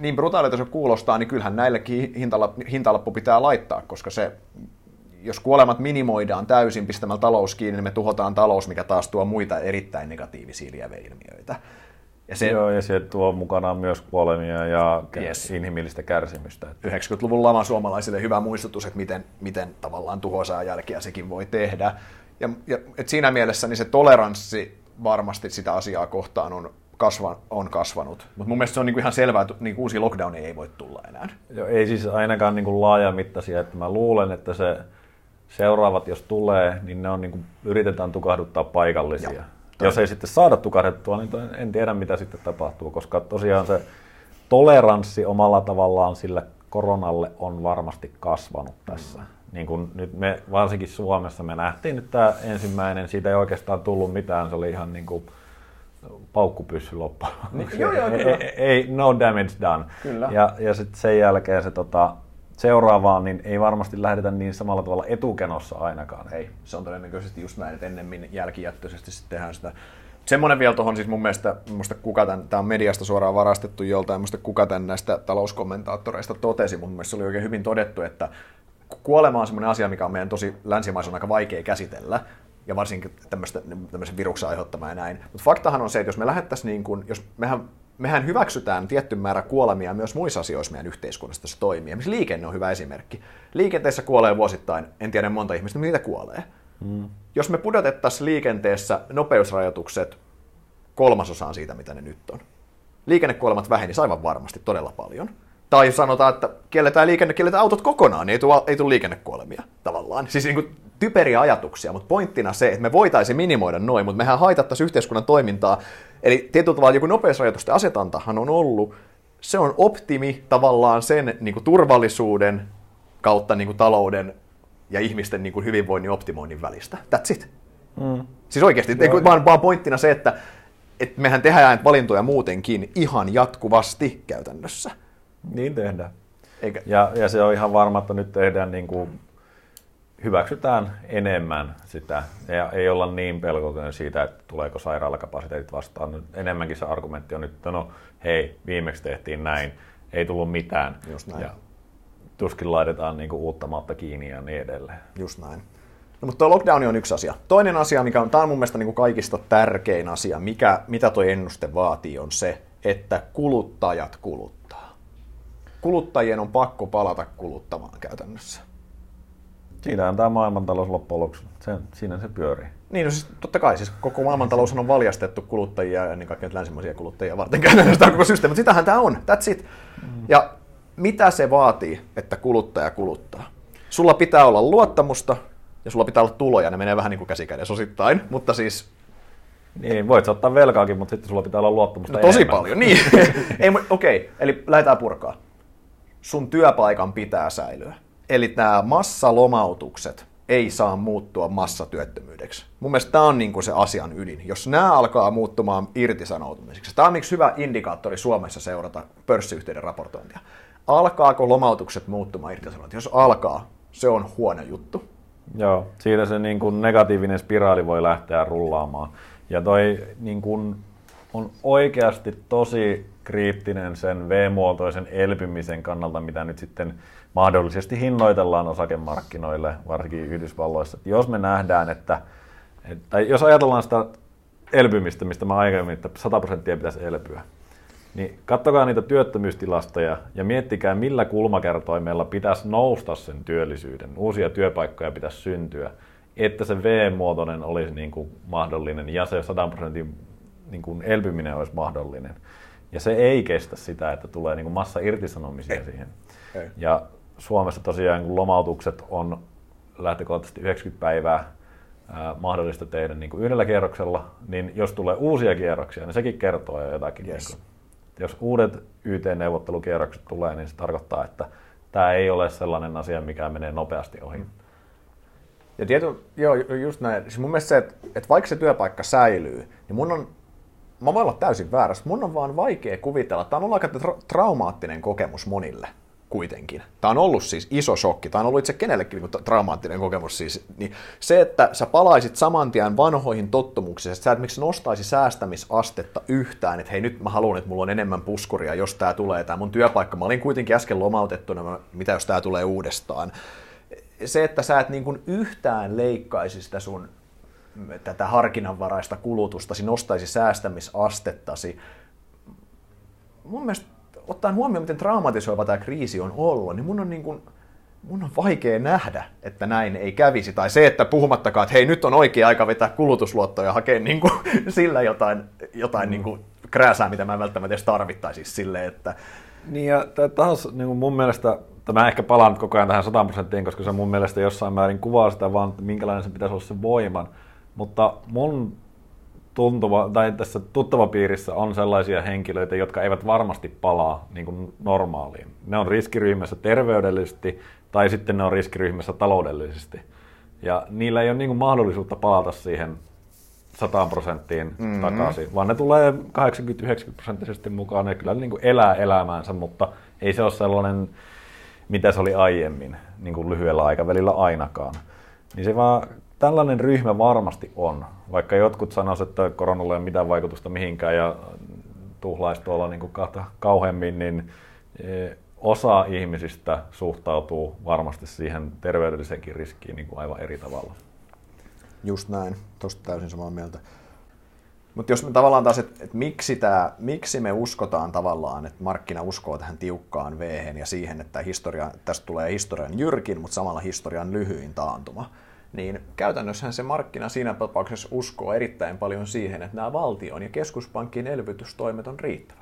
niin brutaalita se kuulostaa, niin kyllähän näillekin hintalappu, hintalappu pitää laittaa, koska se, jos kuolemat minimoidaan täysin pistämällä talous kiinni, niin me tuhotaan talous, mikä taas tuo muita erittäin negatiivisia lieveilmiöitä.
Ja se, Joo, ja se tuo mukanaan myös kuolemia ja yes. inhimillistä kärsimystä.
90-luvun lama suomalaisille hyvä muistutus, että miten, miten tavallaan tuhoisaa jälkeä sekin voi tehdä. Ja, ja et siinä mielessä niin se toleranssi varmasti sitä asiaa kohtaan on, kasva, on kasvanut. Mutta mun mielestä se on niinku ihan selvää, että niinku uusia lockdowneja ei voi tulla enää.
Joo, ei siis ainakaan niinku laajamittaisia. Että mä luulen, että se seuraavat, jos tulee, niin ne on niinku, yritetään tukahduttaa paikallisia. Ja jos ei sitten saada tukahdettua, niin en tiedä mitä sitten tapahtuu, koska tosiaan se toleranssi omalla tavallaan sille koronalle on varmasti kasvanut tässä. Mm. Niin kun nyt me, varsinkin Suomessa, me nähtiin nyt tämä ensimmäinen, siitä ei oikeastaan tullut mitään, se oli ihan niin kuin paukkupyssy loppu.
Niin, joo, joo,
ei, ei, no damage done. Kyllä. Ja, ja sitten sen jälkeen se tota, seuraavaan, niin ei varmasti lähdetä niin samalla tavalla etukenossa ainakaan.
Ei, se on todennäköisesti just näin, että ennemmin jälkijättöisesti sitten tehdään sitä. Semmoinen vielä tuohon siis mun mielestä, musta kuka tämän, tämä on mediasta suoraan varastettu joltain, musta kuka tämän näistä talouskommentaattoreista totesi, mun mielestä se oli oikein hyvin todettu, että kuolema on semmoinen asia, mikä on meidän tosi länsimaisen aika vaikea käsitellä, ja varsinkin tämmöisen viruksen aiheuttama ja näin. Mutta faktahan on se, että jos me lähettäisiin, niin kun, jos mehän mehän hyväksytään tietty määrä kuolemia myös muissa asioissa meidän yhteiskunnassa se toimii. Esimerkiksi liikenne on hyvä esimerkki. Liikenteessä kuolee vuosittain, en tiedä monta ihmistä, mutta niitä kuolee. Mm. Jos me pudotettaisiin liikenteessä nopeusrajoitukset kolmasosaan siitä, mitä ne nyt on. Liikennekuolemat väheni aivan varmasti todella paljon. Tai sanotaan, että kielletään liikenne, kielletään autot kokonaan, niin ei tule, ei tule liikennekuolemia tavallaan. Siis niin kuin typeriä ajatuksia, mutta pointtina se, että me voitaisiin minimoida noin, mutta mehän haitattaisiin yhteiskunnan toimintaa. Eli tietyllä tavalla joku nopeusrajoitusten asetantahan on ollut, se on optimi tavallaan sen niin kuin turvallisuuden kautta niin kuin talouden ja ihmisten niin kuin hyvinvoinnin optimoinnin välistä. That's it. Mm. Siis oikeasti, Joo. vaan, vaan pointtina se, että, että mehän tehdään valintoja muutenkin ihan jatkuvasti käytännössä.
Niin tehdään. Eikä. Ja, ja se on ihan varma, että nyt tehdään niin kuin hyväksytään enemmän sitä ja ei olla niin pelkoinen siitä, että tuleeko sairaalakapasiteetit vastaan. Nyt enemmänkin se argumentti on nyt, että no hei, viimeksi tehtiin näin, ei tullut mitään.
Just näin.
Ja tuskin laitetaan niinku uutta maata kiinni ja niin edelleen.
Just näin. No, mutta tuo lockdown on yksi asia. Toinen asia, mikä on, tämä on mun mielestä niin kaikista tärkein asia, mikä, mitä tuo ennuste vaatii, on se, että kuluttajat kuluttaa. Kuluttajien on pakko palata kuluttamaan käytännössä.
Siinähän tämä maailmantalous loppujen lopuksi, se, siinä se pyörii.
Niin, no siis totta kai, siis koko maailmantalous on valjastettu kuluttajia ja ennen kaikkea länsimaisia kuluttajia varten käytännössä koko systeemi, mutta sitähän tämä on, that's it. Mm. Ja mitä se vaatii, että kuluttaja kuluttaa? Sulla pitää olla luottamusta ja sulla pitää olla tuloja, ne menee vähän niin kuin käsikädessä osittain, mutta siis...
Niin, voit ottaa velkaakin, mutta sitten sulla pitää olla luottamusta
no, Tosi enemmän. paljon, niin. Okei, okay, eli lähdetään purkaa. Sun työpaikan pitää säilyä Eli nämä massalomautukset ei saa muuttua massatyöttömyydeksi. Mun mielestä tämä on niin kuin se asian ydin. Jos nämä alkaa muuttumaan irtisanoutumisiksi, tämä on miksi hyvä indikaattori Suomessa seurata pörssiyhtiöiden raportointia. Alkaako lomautukset muuttumaan irtisanoutumisiksi? Jos alkaa, se on huono juttu.
Joo, siitä se niin kuin negatiivinen spiraali voi lähteä rullaamaan. Ja toi niin kuin on oikeasti tosi kriittinen sen V-muotoisen elpymisen kannalta, mitä nyt sitten mahdollisesti hinnoitellaan osakemarkkinoille, varsinkin Yhdysvalloissa. Jos me nähdään, että, että jos ajatellaan sitä elpymistä, mistä mä aiemmin, että 100 prosenttia pitäisi elpyä, niin kattokaa niitä työttömyystilastoja ja miettikää, millä kulmakertoimella pitäisi nousta sen työllisyyden. Uusia työpaikkoja pitäisi syntyä, että se V-muotoinen olisi niin kuin mahdollinen ja se 100 prosentin niin kuin elpyminen olisi mahdollinen. Ja se ei kestä sitä, että tulee niin kuin massa irtisanomisia ei. siihen. Ei. Ja Suomessa tosiaan kun lomautukset on lähtökohtaisesti 90 päivää ää, mahdollista tehdä niin kuin yhdellä kierroksella, niin jos tulee uusia kierroksia, niin sekin kertoo jo jotakin. Yes. Niin kuin, jos uudet YT-neuvottelukierrokset tulee, niin se tarkoittaa, että tämä ei ole sellainen asia, mikä menee nopeasti ohi. Mm.
Ja tiety, joo, just näin. Siis mun mielestä se, että, että vaikka se työpaikka säilyy, niin mun on, mä voin olla täysin väärässä, mun on vaan vaikea kuvitella. Tämä on ollut aika tra- traumaattinen kokemus monille kuitenkin. Tämä on ollut siis iso shokki. Tämä on ollut itse kenellekin niin traumaattinen kokemus. Siis, niin se, että sä palaisit saman tien vanhoihin tottumuksiin, että sä et miksi nostaisi säästämisastetta yhtään, että hei nyt mä haluan, että mulla on enemmän puskuria, jos tämä tulee, tämä mun työpaikka. Mä olin kuitenkin äsken lomautettuna, mitä jos tämä tulee uudestaan. Se, että sä et niin kuin yhtään leikkaisi sitä sun tätä harkinnanvaraista kulutustasi, nostaisi säästämisastettasi, mun mielestä ottaen huomioon, miten traumatisoiva tämä kriisi on ollut, niin mun on, niin kuin, mun on vaikea nähdä, että näin ei kävisi. Tai se, että puhumattakaan, että hei, nyt on oikea aika vetää kulutusluottoja ja hakea niin kuin, sillä jotain, jotain mm. niin kuin, krääsää, mitä mä en välttämättä edes tarvittaisi silleen, että...
Niin ja taas niin kuin mun mielestä, mä ehkä palaan koko ajan tähän 100 prosenttiin, koska se mun mielestä jossain määrin kuvaa sitä vaan, minkälainen se pitäisi olla se voiman. Mutta mun tuntuva, tai tässä tuttava piirissä on sellaisia henkilöitä, jotka eivät varmasti palaa niin kuin normaaliin. Ne on riskiryhmässä terveydellisesti tai sitten ne on riskiryhmässä taloudellisesti. Ja niillä ei ole niin kuin mahdollisuutta palata siihen 100 prosenttiin mm-hmm. takaisin, vaan ne tulee 80-90 prosenttisesti mukaan. Ne kyllä niin kuin elää elämäänsä, mutta ei se ole sellainen, mitä se oli aiemmin, niin kuin lyhyellä aikavälillä ainakaan. Niin se vaan tällainen ryhmä varmasti on, vaikka jotkut sanoisivat, että koronalla ei ole mitään vaikutusta mihinkään ja tuhlaisi tuolla niin kuin kauheammin, niin e, osa ihmisistä suhtautuu varmasti siihen terveydelliseenkin riskiin niin kuin aivan eri tavalla.
Just näin, tuosta täysin samaa mieltä. Mutta jos me tavallaan taas, että et miksi, miksi me uskotaan tavallaan, että markkina uskoo tähän tiukkaan vehen ja siihen, että historia, tästä tulee historian jyrkin, mutta samalla historian lyhyin taantuma, niin käytännössähän se markkina siinä tapauksessa uskoo erittäin paljon siihen, että nämä valtion ja keskuspankkien elvytystoimet on riittävät.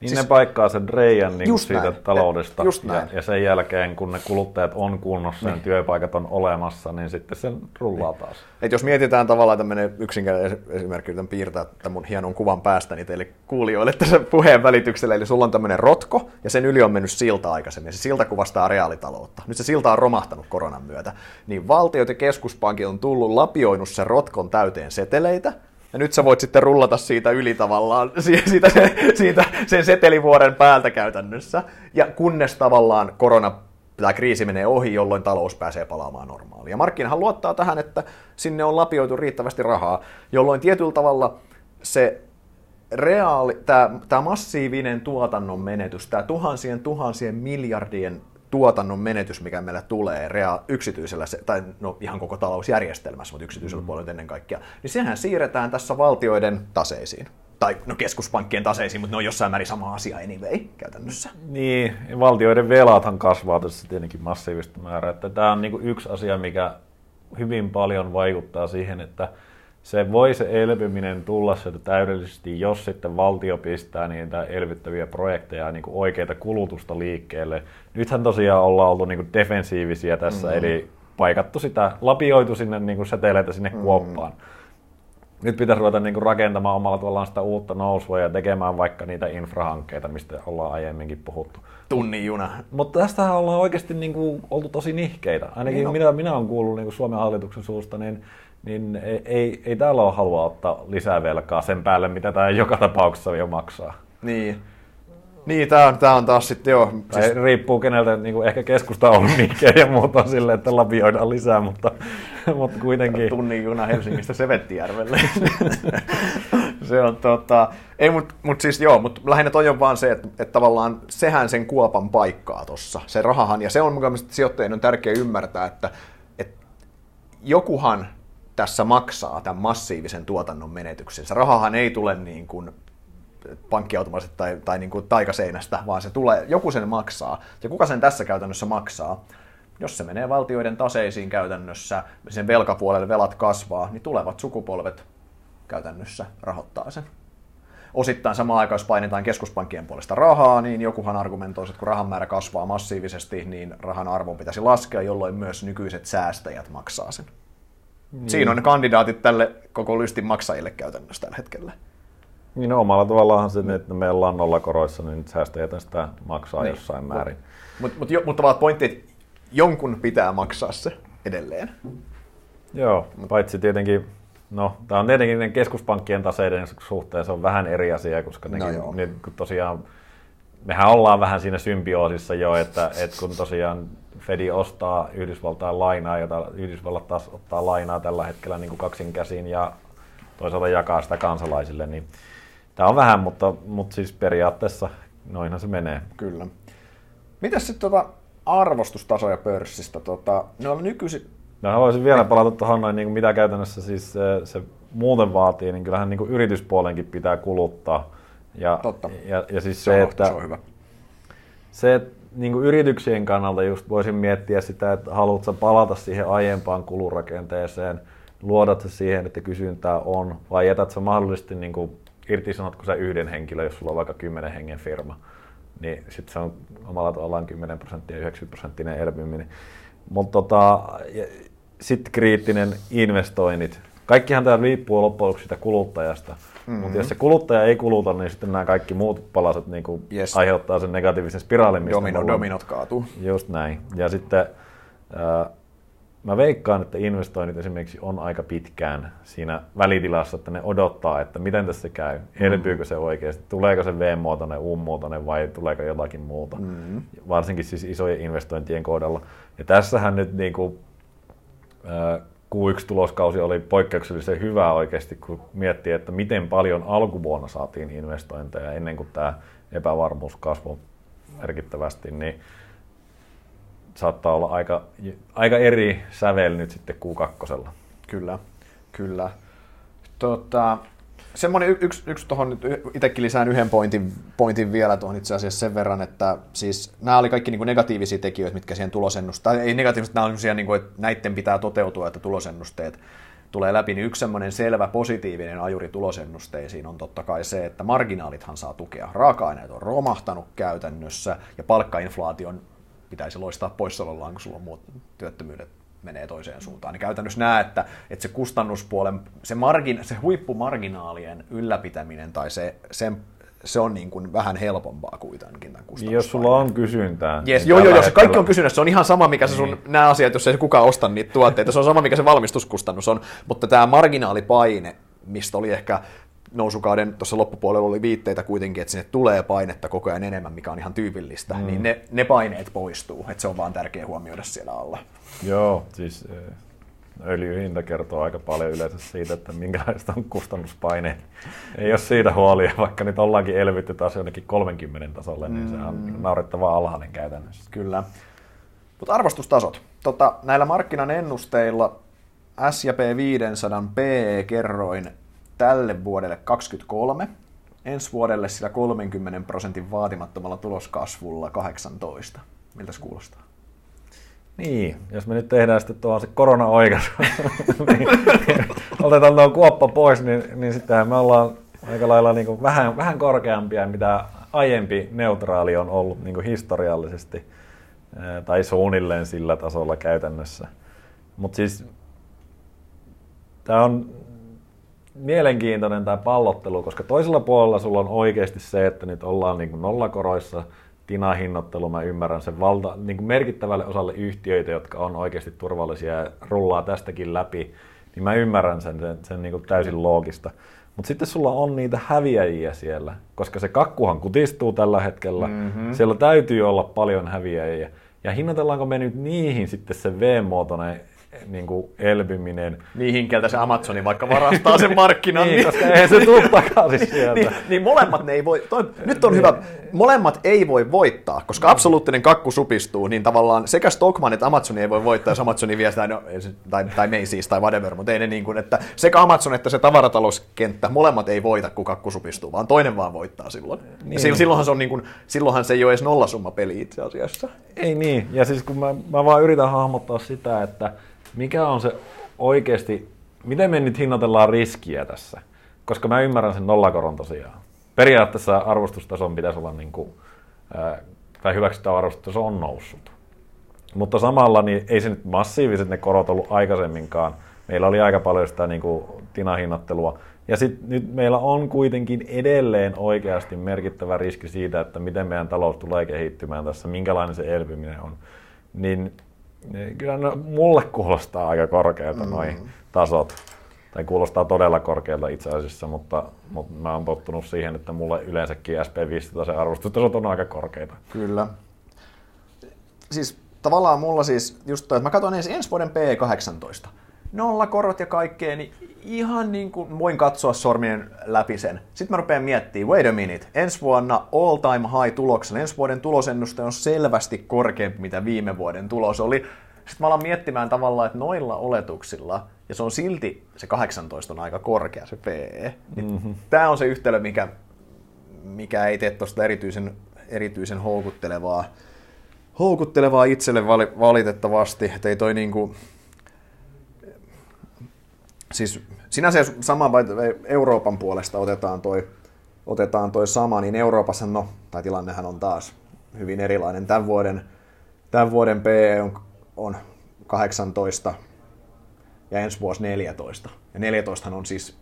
Niin siis, ne paikkaa sen reijän niin siitä näin. taloudesta just ja, ja sen jälkeen kun ne kuluttajat on kunnossa niin. ja työpaikat on olemassa, niin sitten se rullaa niin. taas.
Et jos mietitään tavallaan tämmöinen yksinkertainen esimerkki, yritän piirtää tämän mun hienon kuvan päästäni teille kuulijoille tässä puheen välityksellä, eli sulla on tämmöinen rotko ja sen yli on mennyt silta aikaisemmin. Se silta kuvastaa reaalitaloutta. Nyt se silta on romahtanut koronan myötä. Niin valtiot ja keskuspankit on tullut lapioinut sen rotkon täyteen seteleitä, ja nyt sä voit sitten rullata siitä yli tavallaan, siitä, siitä sen setelivuoren päältä käytännössä. Ja kunnes tavallaan korona tämä kriisi menee ohi, jolloin talous pääsee palaamaan normaaliin. Ja markkinahan luottaa tähän, että sinne on lapioitu riittävästi rahaa, jolloin tietyllä tavalla se reaali, tämä, tämä massiivinen tuotannon menetys, tämä tuhansien tuhansien miljardien tuotannon menetys, mikä meillä tulee rea- yksityisellä, tai no ihan koko talousjärjestelmässä, mutta yksityisellä mm. puolella ennen kaikkea, niin sehän siirretään tässä valtioiden taseisiin. Tai no keskuspankkien taseisiin, mutta ne on jossain määrin sama asia anyway käytännössä.
Niin, valtioiden velathan kasvaa tässä tietenkin massiivista määrää. Että tämä on niin yksi asia, mikä hyvin paljon vaikuttaa siihen, että se voi se elpyminen tulla sieltä täydellisesti, jos sitten valtio pistää niitä elvyttäviä projekteja niin kuin oikeita kulutusta liikkeelle. Nythän tosiaan ollaan oltu niin defensiivisiä tässä, mm-hmm. eli paikattu sitä, lapioitu sinne niin kuin seteleitä sinne mm-hmm. kuoppaan. Nyt pitäisi ruveta niin rakentamaan omalla tavallaan sitä uutta nousua ja tekemään vaikka niitä infrahankkeita, mistä ollaan aiemminkin puhuttu.
Tunnin juna.
Mutta tästähän ollaan oikeasti niin kuin oltu tosi nihkeitä. Ainakin niin mitä minä olen kuullut niin Suomen hallituksen suusta, niin niin ei, ei, ei täällä ole halua ottaa lisää velkaa sen päälle, mitä tämä joka tapauksessa jo maksaa.
Niin. Niin, tämä on, tää on taas sitten jo...
Siis... riippuu keneltä, niin kuin ehkä keskusta on mikä ja muuta silleen, että lapioidaan lisää, mutta, mutta kuitenkin...
Tunnin juna Helsingistä Sevettijärvelle. se on tota... Ei, mutta mut siis joo, mutta lähinnä toi on vaan se, että, että tavallaan sehän sen kuopan paikkaa tuossa, se rahahan, ja se on mun mielestä sijoittajien on tärkeä ymmärtää, että, että jokuhan tässä maksaa tämän massiivisen tuotannon menetyksen. Se rahahan ei tule niin kuin pankkiautomaattisesti tai, tai niin kuin taikaseinästä, vaan se tulee, joku sen maksaa. Ja kuka sen tässä käytännössä maksaa? Jos se menee valtioiden taseisiin käytännössä, sen velkapuolelle velat kasvaa, niin tulevat sukupolvet käytännössä rahoittaa sen. Osittain samaan aikaan, jos painetaan keskuspankkien puolesta rahaa, niin jokuhan argumentoi, että kun rahan määrä kasvaa massiivisesti, niin rahan arvo pitäisi laskea, jolloin myös nykyiset säästäjät maksaa sen. Niin. Siinä on ne kandidaatit tälle koko lystin maksajille käytännössä tällä hetkellä.
Niin no, omalla tavallaan se, että me ollaan nollakoroissa, niin säästäjät sitä maksaa niin. jossain määrin.
Mut, mut, mutta vaan pointti, että jonkun pitää maksaa se edelleen.
Joo, paitsi tietenkin, no tämä on tietenkin keskuspankkien taseiden suhteen se on vähän eri asia, koska nekin, no ne, kun tosiaan, mehän ollaan vähän siinä symbioosissa jo, että, että kun tosiaan Fedi ostaa Yhdysvaltain lainaa, jota Yhdysvallat taas ottaa lainaa tällä hetkellä niin kuin kaksin käsin ja toisaalta jakaa sitä kansalaisille, niin tämä on vähän, mutta, mutta siis periaatteessa noinhan se menee.
Kyllä. Mitäs sitten tota arvostustasoja pörssistä? Tota, ne on nykyisin...
No haluaisin vielä palata tuohon noin, niin mitä käytännössä siis se, se muuten vaatii, niin kyllähän niin kuin yrityspuolenkin pitää kuluttaa. Ja,
Totta.
Ja, ja siis se, se, on, että,
se on hyvä.
Se, että niin kuin yrityksien kannalta just voisin miettiä sitä, että haluatko palata siihen aiempaan kulurakenteeseen, luodat se siihen, että kysyntää on, vai jätät sä mahdollisesti niin kuin, irtisanotko sä yhden henkilön, jos sulla on vaikka 10 hengen firma, niin sitten se on omalla tavallaan 10 prosenttia, 90 prosenttinen elpyminen. Mutta tota, sitten kriittinen investoinnit. Kaikkihan tämä riippuu loppujen lopuksi kuluttajasta. Mm-hmm. Mutta jos se kuluttaja ei kuluta, niin sitten nämä kaikki muut palaset niin kuin yes. aiheuttaa sen negatiivisen spiraalin.
Mistä Domino, dominot kaatuu.
Just näin. Ja sitten äh, mä veikkaan, että investoinnit esimerkiksi on aika pitkään siinä välitilassa, että ne odottaa, että miten tässä käy. Mm-hmm. Elpyykö se oikeasti? Tuleeko se V-muotoinen, U-muotoinen vai tuleeko jotakin muuta? Mm-hmm. Varsinkin siis isojen investointien kohdalla. Ja tässähän nyt niin kuin, äh, Q1-tuloskausi oli poikkeuksellisen hyvä oikeasti, kun miettii, että miten paljon alkuvuonna saatiin investointeja ennen kuin tämä epävarmuus kasvoi merkittävästi, niin saattaa olla aika, aika eri sävel nyt sitten Q2.
Kyllä, kyllä. Tota, semmoinen yksi, yksi tuohon nyt itsekin lisään yhden pointin, pointin vielä tuohon itse asiassa sen verran, että siis nämä oli kaikki niin kuin negatiivisia tekijöitä, mitkä siihen tulosennusteet, ei negatiivisesti, nämä on niin kuin, että näiden pitää toteutua, että tulosennusteet tulee läpi, niin yksi semmoinen selvä positiivinen ajuri tulosennusteisiin on totta kai se, että marginaalithan saa tukea. Raaka-aineet on romahtanut käytännössä ja palkkainflaation pitäisi loistaa poissaolollaan, kun sulla on muut työttömyydet menee toiseen suuntaan. Niin käytännössä näe, että, että se kustannuspuolen, se, margin, se huippumarginaalien ylläpitäminen tai se, sen se on niin kuin vähän helpompaa kuitenkin tämän
niin Jos sulla on kysyntää.
Yes, niin joo, joo, joo, se kaikki on kysynnässä. Se on ihan sama, mikä se sun, niin. nämä asiat, jos ei kukaan osta niitä tuotteita, se on sama, mikä se valmistuskustannus on. Mutta tämä marginaalipaine, mistä oli ehkä nousukauden tuossa loppupuolella oli viitteitä kuitenkin, että sinne tulee painetta koko ajan enemmän, mikä on ihan tyypillistä, mm. niin ne, ne paineet poistuu, että se on vaan tärkeä huomioida siellä alla.
Joo, siis eh, öljyhinta kertoo aika paljon yleensä siitä, että minkälaista on kustannuspaine. Ei ole siitä huolia, vaikka nyt ollaankin elvytty taas jonnekin 30 tasolle, niin se on mm. naurettava alhainen käytännössä.
Kyllä. Mutta arvostustasot. Tota, näillä markkinan ennusteilla S&P 500 PE-kerroin tälle vuodelle 23, ensi vuodelle sillä 30 prosentin vaatimattomalla tuloskasvulla 18. Miltä se kuulostaa?
Niin, jos me nyt tehdään sitten tuohon se korona-oikaisu, niin otetaan tuo kuoppa pois, niin, niin sittenhän me ollaan aika lailla niin kuin vähän, vähän korkeampia, mitä aiempi neutraali on ollut niin kuin historiallisesti, tai suunnilleen sillä tasolla käytännössä. Mutta siis tämä on mielenkiintoinen tämä pallottelu, koska toisella puolella sulla on oikeasti se, että nyt ollaan niin kuin nollakoroissa, tinahinnoittelu, mä ymmärrän sen valta, niin kuin merkittävälle osalle yhtiöitä, jotka on oikeasti turvallisia ja rullaa tästäkin läpi, niin mä ymmärrän sen, sen, sen niin kuin täysin loogista. Mutta sitten sulla on niitä häviäjiä siellä, koska se kakkuhan kutistuu tällä hetkellä. Mm-hmm. Siellä täytyy olla paljon häviäjiä. Ja hinnoitellaanko me nyt niihin sitten se V-muotoinen niin kuin elpyminen.
Niihin, keltä se Amazoni vaikka varastaa sen markkinan.
niin, niin, koska ei se tule takaisin sieltä.
niin, niin, molemmat ne ei voi, toi, nyt on hyvä, molemmat ei voi voittaa, koska absoluuttinen kakku supistuu, niin tavallaan sekä Stockman että Amazoni ei voi voittaa, jos Amazoni vie sitä, no, tai, tai Macy's tai whatever, mutta ei ne niin kuin, että sekä Amazon että se tavarataloskenttä, molemmat ei voita, kun kakku supistuu, vaan toinen vaan voittaa silloin. Niin. Ja silloinhan, se on niin kuin, silloinhan se ei ole edes nollasumma peli itse asiassa.
Ei niin, ja siis kun mä, mä vaan yritän hahmottaa sitä, että mikä on se oikeasti, miten me nyt hinnoitellaan riskiä tässä? koska mä ymmärrän sen nollakoron tosiaan. Periaatteessa arvostustason pitäisi olla, niin kuin, tai hyväksyttävä arvostustaso on noussut. Mutta samalla niin ei se nyt massiiviset ne korot ollut aikaisemminkaan. Meillä oli aika paljon sitä niin kuin, tinahinnattelua. Ja sit, nyt meillä on kuitenkin edelleen oikeasti merkittävä riski siitä, että miten meidän talous tulee kehittymään tässä, minkälainen se elpyminen on. Niin kyllä no, mulle kuulostaa aika korkealta mm. noin tasot. Tai kuulostaa todella korkealta itse asiassa, mutta, mutta mä oon tottunut siihen, että mulle yleensäkin SP5 se arvostustasot on aika korkeita.
Kyllä. Siis tavallaan mulla siis just toi, että mä katson ensi, ensi vuoden P18 nolla korot ja kaikkea, niin ihan niin kuin voin katsoa sormien läpi sen. Sitten mä rupean miettimään, wait a minute, ensi vuonna all time high tuloksena, ensi vuoden tulosennuste on selvästi korkeampi, mitä viime vuoden tulos oli. Sitten mä alan miettimään tavallaan, että noilla oletuksilla, ja se on silti, se 18 on aika korkea se PE, niin mm-hmm. tämä on se yhtälö, mikä, mikä ei tee tuosta erityisen, erityisen houkuttelevaa, houkuttelevaa itselle valitettavasti, että ei toi niinku, siis sinänsä jos sama Euroopan puolesta otetaan toi, otetaan toi sama, niin Euroopassa, no, tai tilannehan on taas hyvin erilainen. Tämän vuoden, tämän vuoden PE on, on 18 ja ensi vuosi 14. Ja 14 on siis,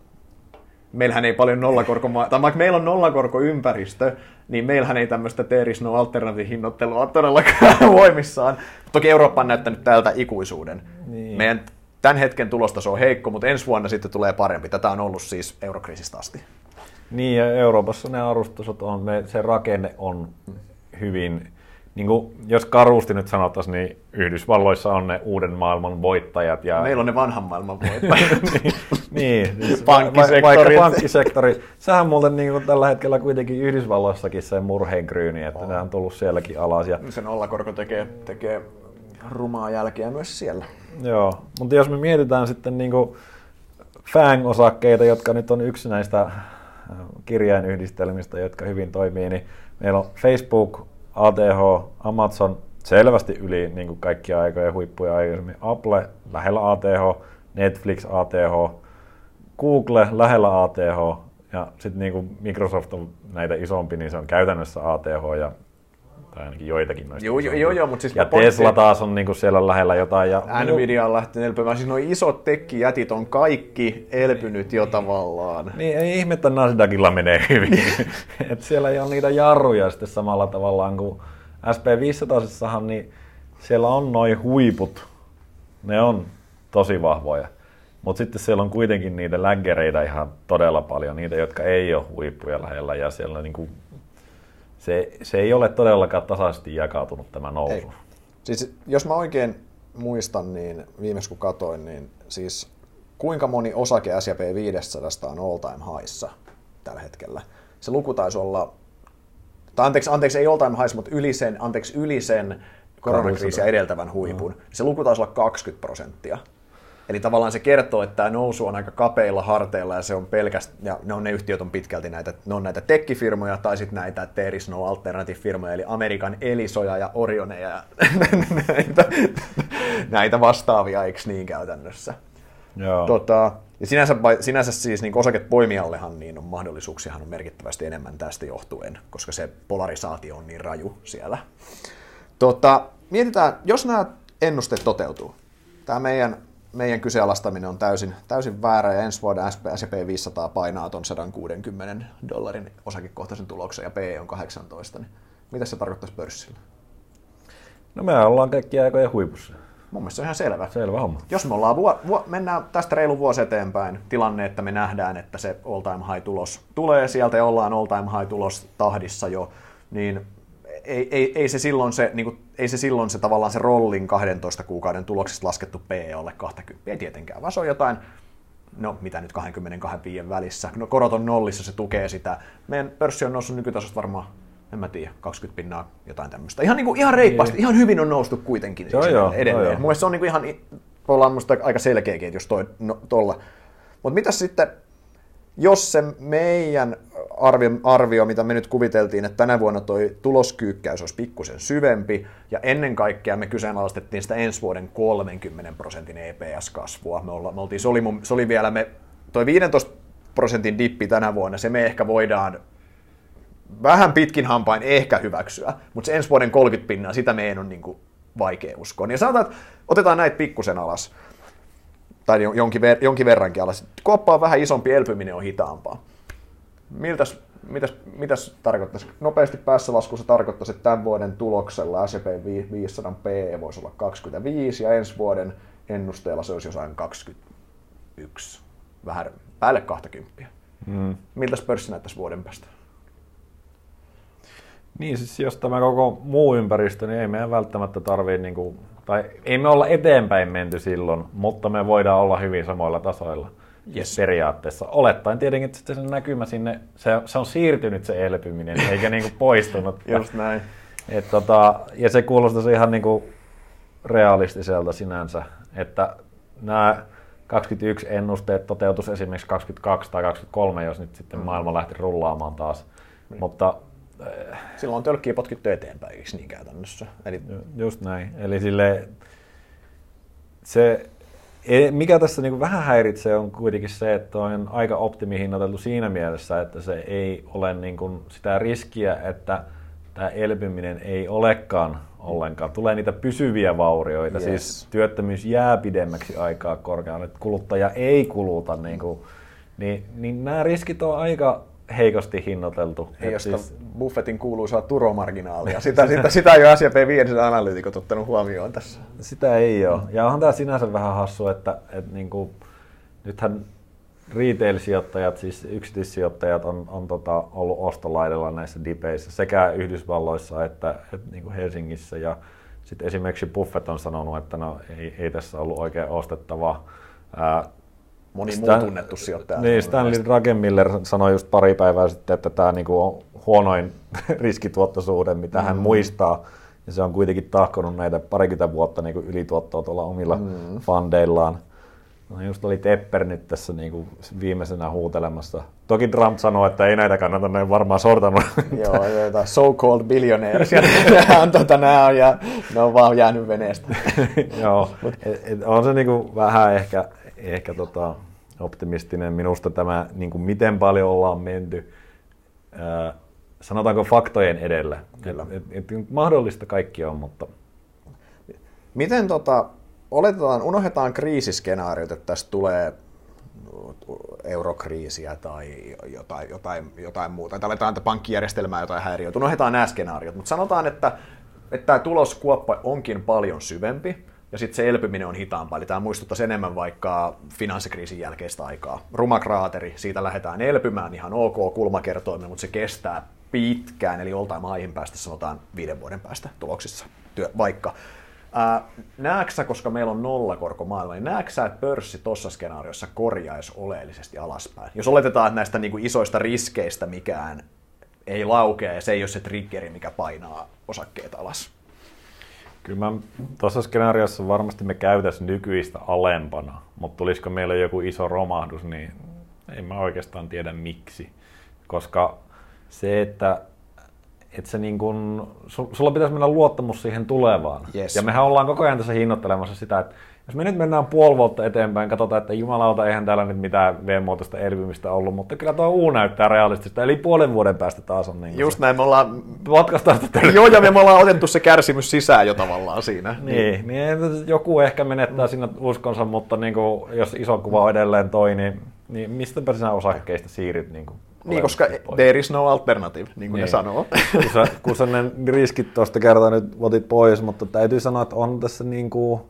meillähän ei paljon nollakorko, tai vaikka meillä on nollakorkoympäristö, niin meillähän ei tämmöistä teeris no alternatiivinnoittelua todellakaan voimissaan. Toki Eurooppa on näyttänyt tältä ikuisuuden. Niin. Meidän tämän hetken tulostaso on heikko, mutta ensi vuonna sitten tulee parempi. Tätä on ollut siis eurokriisistä asti.
Niin, ja Euroopassa ne arvostusot on, se rakenne on hyvin, niin kuin, jos karusti nyt sanottaisiin, niin Yhdysvalloissa on ne uuden maailman voittajat. Ja...
Meillä on ne vanhan maailman voittajat.
niin, niin siis pankkisektori. Vaikka pankkisektori. Sehän muuten niin kuin tällä hetkellä kuitenkin Yhdysvalloissakin se murheenkryyni, että oh. ne on tullut sielläkin alas. Ja...
Se nollakorko tekee, tekee rumaa jälkeä myös siellä.
Joo, mutta jos me mietitään sitten niin FANG-osakkeita, jotka nyt on yksi näistä äh, kirjainyhdistelmistä, jotka hyvin toimii, niin meillä on Facebook, ATH, Amazon selvästi yli niin kuin kaikkia aikoja huippuja aikaisemmin, Apple lähellä ATH, Netflix ATH, Google lähellä ATH ja sitten niin Microsoft on näitä isompi, niin se on käytännössä ATH ja tai ainakin joitakin noista.
Joo, joo, joo, mutta siis
ja Tesla taas on niinku siellä lähellä jotain. Ja...
Nvidia on lähtenyt elpymään. Siis nuo isot tekkijätit on kaikki elpynyt jo tavallaan.
Niin, ei ihme, että Nasdaqilla menee hyvin. Et siellä ei ole niitä jarruja sitten samalla tavallaan kuin SP500, niin siellä on noin huiput. Ne on tosi vahvoja. Mutta sitten siellä on kuitenkin niitä läggereitä ihan todella paljon, niitä, jotka ei ole huippuja lähellä ja siellä niinku se, se ei ole todellakaan tasaisesti jakautunut tämä nousu. Ei.
Siis jos mä oikein muistan, niin viimeksi kun katoin, niin siis kuinka moni osake S&P 500 on all time highissa tällä hetkellä? Se luku taisi olla, tai anteeksi, anteeksi ei all time highs, mutta yli sen, anteeksi, yli sen koronakriisiä edeltävän huipun. Se luku taisi olla 20 prosenttia. Eli tavallaan se kertoo, että tämä nousu on aika kapeilla harteilla ja se on pelkästään, ja ne, on, ne yhtiöt on pitkälti näitä, ne on näitä tekkifirmoja tai sitten näitä there is no alternative-firmoja, eli Amerikan Elisoja ja Orioneja ja näitä, näitä vastaavia, eikö niin käytännössä?
Joo.
Tota, ja sinänsä, sinänsä siis niin osakepoimijallehan niin on mahdollisuuksiahan on merkittävästi enemmän tästä johtuen, koska se polarisaatio on niin raju siellä. Tota, mietitään, jos nämä ennusteet toteutuu, tämä meidän meidän kyseenalaistaminen on täysin, täysin väärä ja ensi vuoden S&P 500 painaa tuon 160 dollarin osakekohtaisen tuloksen ja PE on 18, niin mitä se tarkoittaisi pörssillä?
No me ollaan kaikki aikojen huipussa.
Mun mielestä se on ihan selvä.
Selvä homma.
Jos me ollaan vuo, vuo, mennään tästä reilu vuosi eteenpäin, tilanne, että me nähdään, että se all-time high-tulos tulee sieltä ja ollaan all-time high-tulos tahdissa jo, niin ei, ei, ei, se silloin se, niin kuin, ei se silloin se tavallaan se rollin 12 kuukauden tuloksesta laskettu PE ole 20. Ei tietenkään, vaan se on jotain, no mitä nyt 22 välissä. No korot on nollissa, se tukee sitä. Meidän pörssi on noussut nykytasosta varmaan en mä tiedä, 20 pinnaa, jotain tämmöistä. Ihan, niin kuin, ihan reippaasti, niin. ihan hyvin on noustu kuitenkin
joo, joo,
edelleen.
Joo,
Mun se on niin kuin ihan, ollaan musta aika selkeäkin, että jos toi, no, tolla. Mutta mitä sitten, jos se meidän arvio, arvio, mitä me nyt kuviteltiin, että tänä vuonna toi tuloskyykkäys olisi pikkusen syvempi, ja ennen kaikkea me kyseenalaistettiin sitä ensi vuoden 30 prosentin EPS-kasvua. Me, olla, me oltiin, se, oli mun, se oli vielä me, toi 15 prosentin dippi tänä vuonna, se me ehkä voidaan vähän pitkin hampain ehkä hyväksyä, mutta se ensi vuoden 30 pinnaa, sitä meidän on niin kuin vaikea uskoa. Ja sanotaan, että otetaan näitä pikkusen alas, tai jonkin, ver- jonkin verrankin alas. Kuoppa on vähän isompi, elpyminen on hitaampaa. Miltäs, mitäs, mitäs tarkoittaisi? Nopeasti päässä laskussa tarkoittaisi, että tämän vuoden tuloksella S&P 500 P voisi olla 25 ja ensi vuoden ennusteella se olisi jossain 21, vähän päälle 20. Mm. Miltä pörssi näyttäisi vuoden päästä?
Niin, siis jos tämä koko muu ympäristö, niin ei meidän välttämättä tarvitse, niin kuin, tai ei me olla eteenpäin menty silloin, mutta me voidaan olla hyvin samoilla tasoilla. Yes. periaatteessa. Olettaen tietenkin, että se näkymä sinne, se, se on siirtynyt se elpyminen, eikä niinku poistunut.
Just näin.
Et tota, ja se kuulostaisi ihan niinku realistiselta sinänsä, että nämä 21 ennusteet toteutus esimerkiksi 22 tai 23, jos nyt sitten mm. maailma lähti rullaamaan taas. Mm. Mutta
Silloin on tölkkiä potkittu eteenpäin, eikö niin käytännössä?
Eli... Just näin. Eli sille, se, e, mikä tässä niin vähän häiritsee on kuitenkin se, että on aika optimihinnoiteltu siinä mielessä, että se ei ole niin kuin sitä riskiä, että tämä elpyminen ei olekaan ollenkaan. Tulee niitä pysyviä vaurioita, yes. siis työttömyys jää pidemmäksi aikaa korkealle, kuluttaja ei kuluta. Niin, kuin, niin, niin nämä riskit on aika heikosti hinnoiteltu.
Ei josta siis... Buffettin kuuluisaa turomarginaalia. Sitä, sitä, sitä ei ole S&P 500 analyytikot ottanut huomioon tässä.
Sitä ei ole. Ja onhan tämä sinänsä vähän hassu, että, että niin kuin, nythän retail-sijoittajat, siis yksityissijoittajat on, on tota, ollut ostolaidella näissä dipeissä sekä Yhdysvalloissa että, että niin kuin Helsingissä. Ja sitten esimerkiksi Buffett on sanonut, että no, ei, ei tässä ollut oikein ostettavaa. Ää,
moni Stan, muu tunnettu sijoittaja.
Niin, Stanley Druckenmiller sanoi just pari päivää sitten, että tämä niinku on huonoin riskituottosuhde, mitä mm. hän muistaa. Ja se on kuitenkin tahkonut näitä parikymmentä vuotta niinku ylituottoa tuolla omilla mm. fundeillaan. No just oli Tepper nyt tässä niinku viimeisenä huutelemassa. Toki Trump sanoi, että ei näitä kannata, ne varmaan sortanut.
Joo, joita so-called billionaires. nämä on, tota, nämä on, ja ne on vaan jäänyt veneestä.
Joo, et, et on se niinku vähän ehkä, ehkä tota, optimistinen minusta tämä, niin kuin miten paljon ollaan menty, ää, sanotaanko faktojen edellä. Kyllä. Et, et, et, mahdollista kaikki on, mutta...
Miten tota, oletetaan, unohdetaan kriisiskenaariot, että tästä tulee eurokriisiä tai jotain, jotain, jotain muuta, tai aletaan, että pankkijärjestelmää jotain häiriötä. Unohdetaan nämä skenaariot, mutta sanotaan, että, että tämä tuloskuoppa onkin paljon syvempi, ja sitten se elpyminen on hitaampaa. Eli tämä muistuttaisi enemmän vaikka finanssikriisin jälkeistä aikaa. Ruma kraateri, siitä lähdetään elpymään ihan ok kulmakertoimen, mutta se kestää pitkään, eli oltaan maihin päästä sanotaan viiden vuoden päästä tuloksissa, työ, vaikka. Ää, näetkö koska meillä on nollakorko maailma, niin näetkö että pörssi tuossa skenaariossa korjaisi oleellisesti alaspäin? Jos oletetaan, että näistä niin isoista riskeistä mikään ei laukea ja se ei ole se triggeri, mikä painaa osakkeet alas.
Kyllä mä tuossa skenaariossa varmasti me käytäisiin nykyistä alempana, mutta tulisiko meille joku iso romahdus, niin en mä oikeastaan tiedä miksi. Koska se, että, että se niin kun, sulla pitäisi mennä luottamus siihen tulevaan.
Yes.
Ja mehän ollaan koko ajan tässä hinnoittelemassa sitä, että jos me nyt mennään puoli vuotta eteenpäin, katsotaan, että jumalauta, eihän täällä nyt mitään V-muotoista elpymistä ollut, mutta kyllä tuo U näyttää realistista, eli puolen vuoden päästä taas on niin
Just se. näin, me ollaan...
Matkasta
Joo, ja me ollaan otettu se kärsimys sisään jo tavallaan siinä.
niin, niin, niin joku ehkä menettää sinne uskonsa, mutta niin kuin, jos iso kuva on edelleen toi, niin, niin mistäpä sinä osakkeista siirryt niin kuin
niin, koska pois. there is no alternative, niin kuin niin. ne sanoo.
Kun sä ne riskit tuosta kertaa nyt otit pois, mutta täytyy sanoa, että on tässä niin kuin,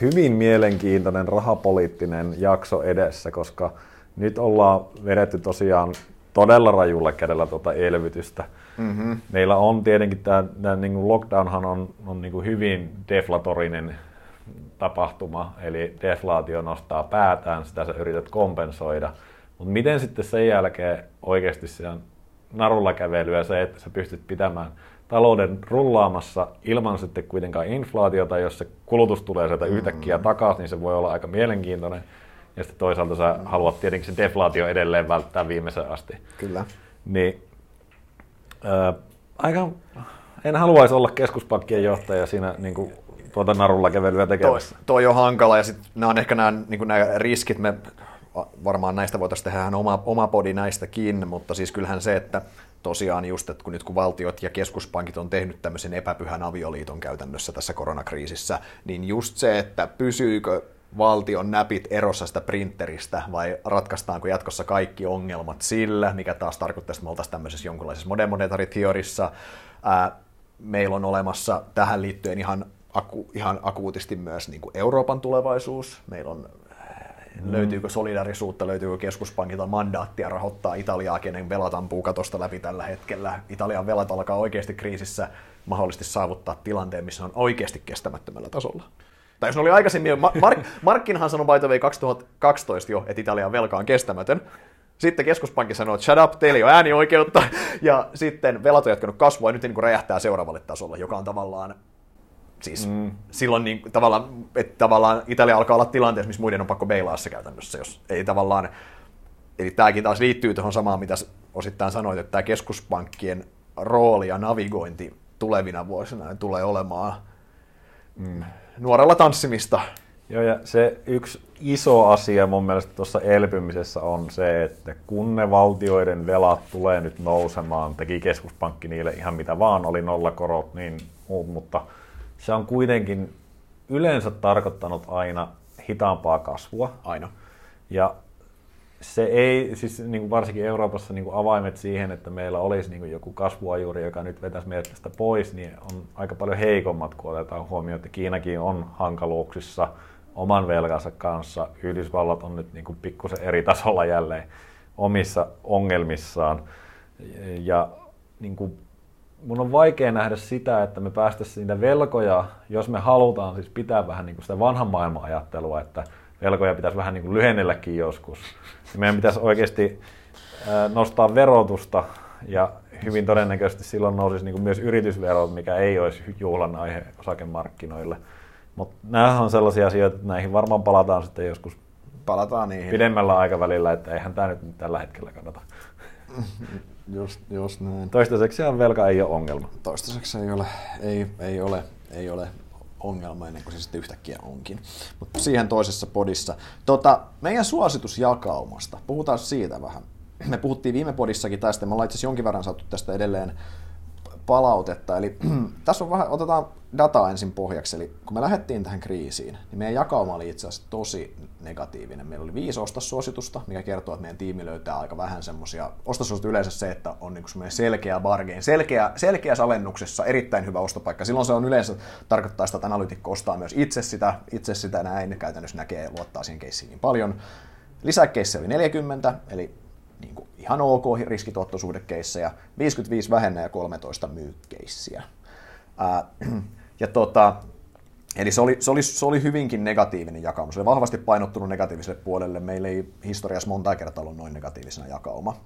hyvin mielenkiintoinen rahapoliittinen jakso edessä, koska nyt ollaan vedetty tosiaan todella rajulla kädellä tuota elvytystä. Mm-hmm. Meillä on tietenkin tämä, tämä niin kuin lockdownhan on, on niin kuin hyvin deflatorinen tapahtuma, eli deflaatio nostaa päätään, sitä sä yrität kompensoida. Mutta miten sitten sen jälkeen oikeasti se on narulla kävelyä se, että sä pystyt pitämään talouden rullaamassa ilman sitten kuitenkaan inflaatiota, jos se kulutus tulee sieltä yhtäkkiä mm. takaisin, niin se voi olla aika mielenkiintoinen. Ja sitten toisaalta sä mm. haluat tietenkin se deflaatio edelleen välttää viimeisen asti.
Kyllä.
Niin, äh, aika, en haluaisi olla keskuspankkien johtaja siinä niin kuin, tuota narulla kävelyä tekemässä.
Toi, toi on hankala ja sitten nämä on ehkä nämä, niin nämä riskit, me varmaan näistä voitaisiin tehdä ihan oma, oma podi näistäkin, mutta siis kyllähän se, että tosiaan just, että kun nyt kun valtiot ja keskuspankit on tehnyt tämmöisen epäpyhän avioliiton käytännössä tässä koronakriisissä, niin just se, että pysyykö valtion näpit erossa sitä printeristä vai ratkaistaanko jatkossa kaikki ongelmat sillä, mikä taas tarkoittaa, että me oltaisiin tämmöisessä jonkunlaisessa modern monetary theorissa. Ää, meillä on olemassa tähän liittyen ihan, aku, ihan akuutisti myös niin kuin Euroopan tulevaisuus. Meillä on Mm. Löytyykö solidarisuutta, löytyykö keskuspankilta mandaattia rahoittaa Italiaa, kenen velat ampuu katosta läpi tällä hetkellä. Italian velat alkaa oikeasti kriisissä mahdollisesti saavuttaa tilanteen, missä on oikeasti kestämättömällä tasolla. Tai jos ne oli aikaisemmin, Mark, Markkinhan sanoi by the way 2012 jo, että Italian velka on kestämätön. Sitten keskuspankki sanoi, että shut up, teillä ei ole äänioikeutta. Ja sitten velat on jatkanut kasvua ja nyt niin räjähtää seuraavalle tasolle, joka on tavallaan Siis mm. silloin niin, tavallaan, että tavallaan Italia alkaa olla tilanteessa, missä muiden on pakko beilaassa käytännössä, jos ei tavallaan, eli tämäkin taas liittyy tuohon samaan, mitä osittain sanoit, että tämä keskuspankkien rooli ja navigointi tulevina vuosina tulee olemaan mm, nuorella tanssimista.
Joo, ja se yksi iso asia mun mielestä tuossa elpymisessä on se, että kun ne valtioiden velat tulee nyt nousemaan, teki keskuspankki niille ihan mitä vaan, oli nollakorot, niin muut, mutta – se on kuitenkin yleensä tarkoittanut aina hitaampaa kasvua.
Aina.
Ja se ei, siis niin kuin varsinkin Euroopassa niin kuin avaimet siihen, että meillä olisi niin kuin joku kasvuajuri, joka nyt vetäisi meidät tästä pois, niin on aika paljon heikommat, kun otetaan huomioon, että Kiinakin on hankaluuksissa oman velkansa kanssa. Yhdysvallat on nyt niin kuin pikkusen eri tasolla jälleen omissa ongelmissaan. Ja niin kuin mun on vaikea nähdä sitä, että me päästäisiin niitä velkoja, jos me halutaan siis pitää vähän niin kuin sitä vanhan maailman ajattelua, että velkoja pitäisi vähän niin kuin lyhennelläkin joskus. Meidän pitäisi oikeasti nostaa verotusta ja hyvin todennäköisesti silloin nousisi niin kuin myös yritysverot, mikä ei olisi juhlan aihe osakemarkkinoille. Mutta nämä on sellaisia asioita, että näihin varmaan palataan sitten joskus
palataan niihin.
pidemmällä aikavälillä, että eihän tämä nyt tällä hetkellä kannata.
Just, just näin.
Toistaiseksi velka ei ole ongelma.
Toistaiseksi ei ole, ei, ei ole, ei ole ongelma ennen kuin se sitten yhtäkkiä onkin. Mutta siihen toisessa podissa. Tota, meidän suositusjakaumasta, puhutaan siitä vähän. Me puhuttiin viime podissakin tästä, me ollaan itse jonkin verran saatu tästä edelleen palautetta. Eli tässä on vähän, otetaan dataa ensin pohjaksi. Eli kun me lähdettiin tähän kriisiin, niin meidän jakauma oli itse asiassa tosi negatiivinen. Meillä oli viisi ostosuositusta, mikä kertoo, että meidän tiimi löytää aika vähän semmoisia. Ostosuositus yleensä se, että on niinku semmoinen selkeä bargain, selkeä, selkeässä alennuksessa erittäin hyvä ostopaikka. Silloin se on yleensä tarkoittaa sitä, että analytikko ostaa myös itse sitä, itse sitä näin, käytännössä näkee ja luottaa siihen keissiin niin paljon. Lisäkeissi oli 40, eli niin kuin ihan ok riskituottosuhdekeissejä, 55 vähennä ja 13 myykkeissiä. Ja tota, eli se oli, se, oli, se oli hyvinkin negatiivinen jakauma. Se oli vahvasti painottunut negatiiviselle puolelle. Meillä ei historiassa monta kertaa ollut noin negatiivisena jakauma.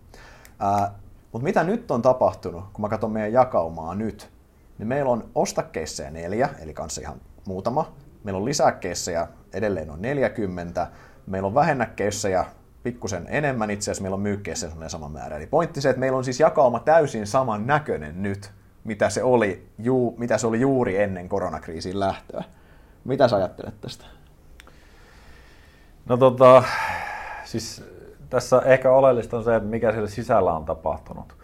mutta mitä nyt on tapahtunut, kun mä katson meidän jakaumaa nyt, niin meillä on ostakeisseja neljä, eli kanssa ihan muutama. Meillä on lisäkeissejä edelleen noin 40. Meillä on vähennäkeissejä pikkusen enemmän, itse asiassa meillä on myykkeissä sama määrä. Eli pointti se, että meillä on siis jakauma täysin saman näköinen nyt, mitä se oli, juu, mitä se oli juuri ennen koronakriisin lähtöä. Mitä sä ajattelet tästä?
No tota, siis tässä ehkä oleellista on se, että mikä siellä sisällä on tapahtunut.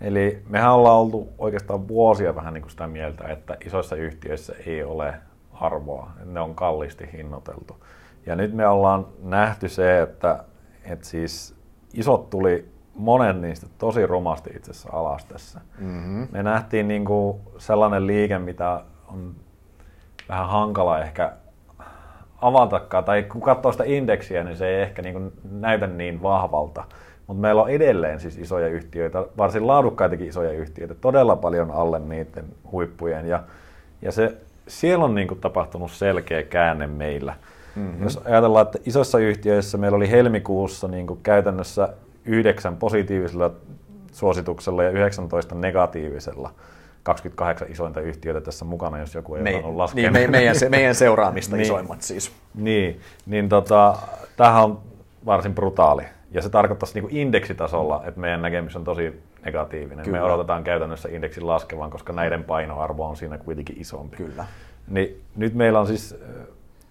Eli mehän ollaan oltu oikeastaan vuosia vähän niin kuin sitä mieltä, että isoissa yhtiöissä ei ole arvoa, ne on kalliisti hinnoiteltu. Ja nyt me ollaan nähty se, että että siis isot tuli monen niistä tosi rumasti itse asiassa alas tässä. Mm-hmm. Me nähtiin niin kuin sellainen liike, mitä on vähän hankala ehkä avatakaan, tai kun katsoo sitä indeksiä, niin se ei ehkä niin kuin näytä niin vahvalta. Mutta meillä on edelleen siis isoja yhtiöitä, varsin laadukkaitakin isoja yhtiöitä, todella paljon alle niiden huippujen. Ja, ja se, siellä on niin kuin tapahtunut selkeä käänne meillä. Mm-hmm. Jos ajatellaan, että isoissa yhtiöissä meillä oli helmikuussa niin kuin käytännössä yhdeksän positiivisella suosituksella ja 19 negatiivisella. 28 isointa yhtiötä tässä mukana, jos joku ei Me, osannut laskea.
Niin, me, meidän, meidän seuraamista niin, isoimmat siis.
Niin, niin tota, tämähän on varsin brutaali. Ja se tarkoittaisi niin kuin indeksitasolla, että meidän näkemys on tosi negatiivinen. Kyllä. Me odotetaan käytännössä indeksin laskevan, koska näiden painoarvo on siinä kuitenkin isompi.
Kyllä.
Niin nyt meillä on siis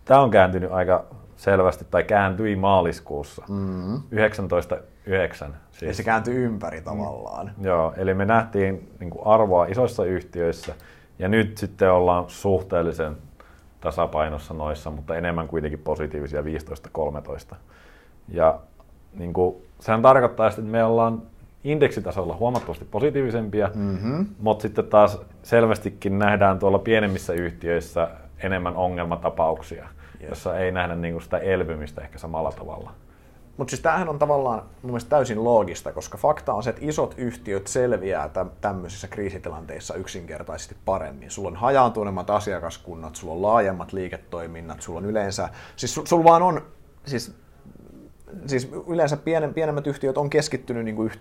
tämä on kääntynyt aika selvästi, tai kääntyi maaliskuussa mm-hmm. 19.9.
Siis. Ja se kääntyi ympäri tavallaan.
Mm. Joo, eli me nähtiin niin kuin arvoa isoissa yhtiöissä, ja nyt sitten ollaan suhteellisen tasapainossa noissa, mutta enemmän kuitenkin positiivisia 15-13. Ja niin kuin, sehän tarkoittaa, että me ollaan indeksitasolla huomattavasti positiivisempia, mm-hmm. mutta sitten taas selvästikin nähdään tuolla pienemmissä yhtiöissä enemmän ongelmatapauksia, yes. jossa ei nähdä niin kuin sitä elpymistä ehkä samalla tavalla.
Mutta siis tämähän on tavallaan mun mielestä täysin loogista, koska fakta on se, että isot yhtiöt selviää tämmöisissä kriisitilanteissa yksinkertaisesti paremmin. Sulla on hajaantuneemmat asiakaskunnat, sulla on laajemmat liiketoiminnat, sulla on yleensä, siis sulla vaan on, siis, siis yleensä pienen, pienemmät yhtiöt on keskittynyt niin kuin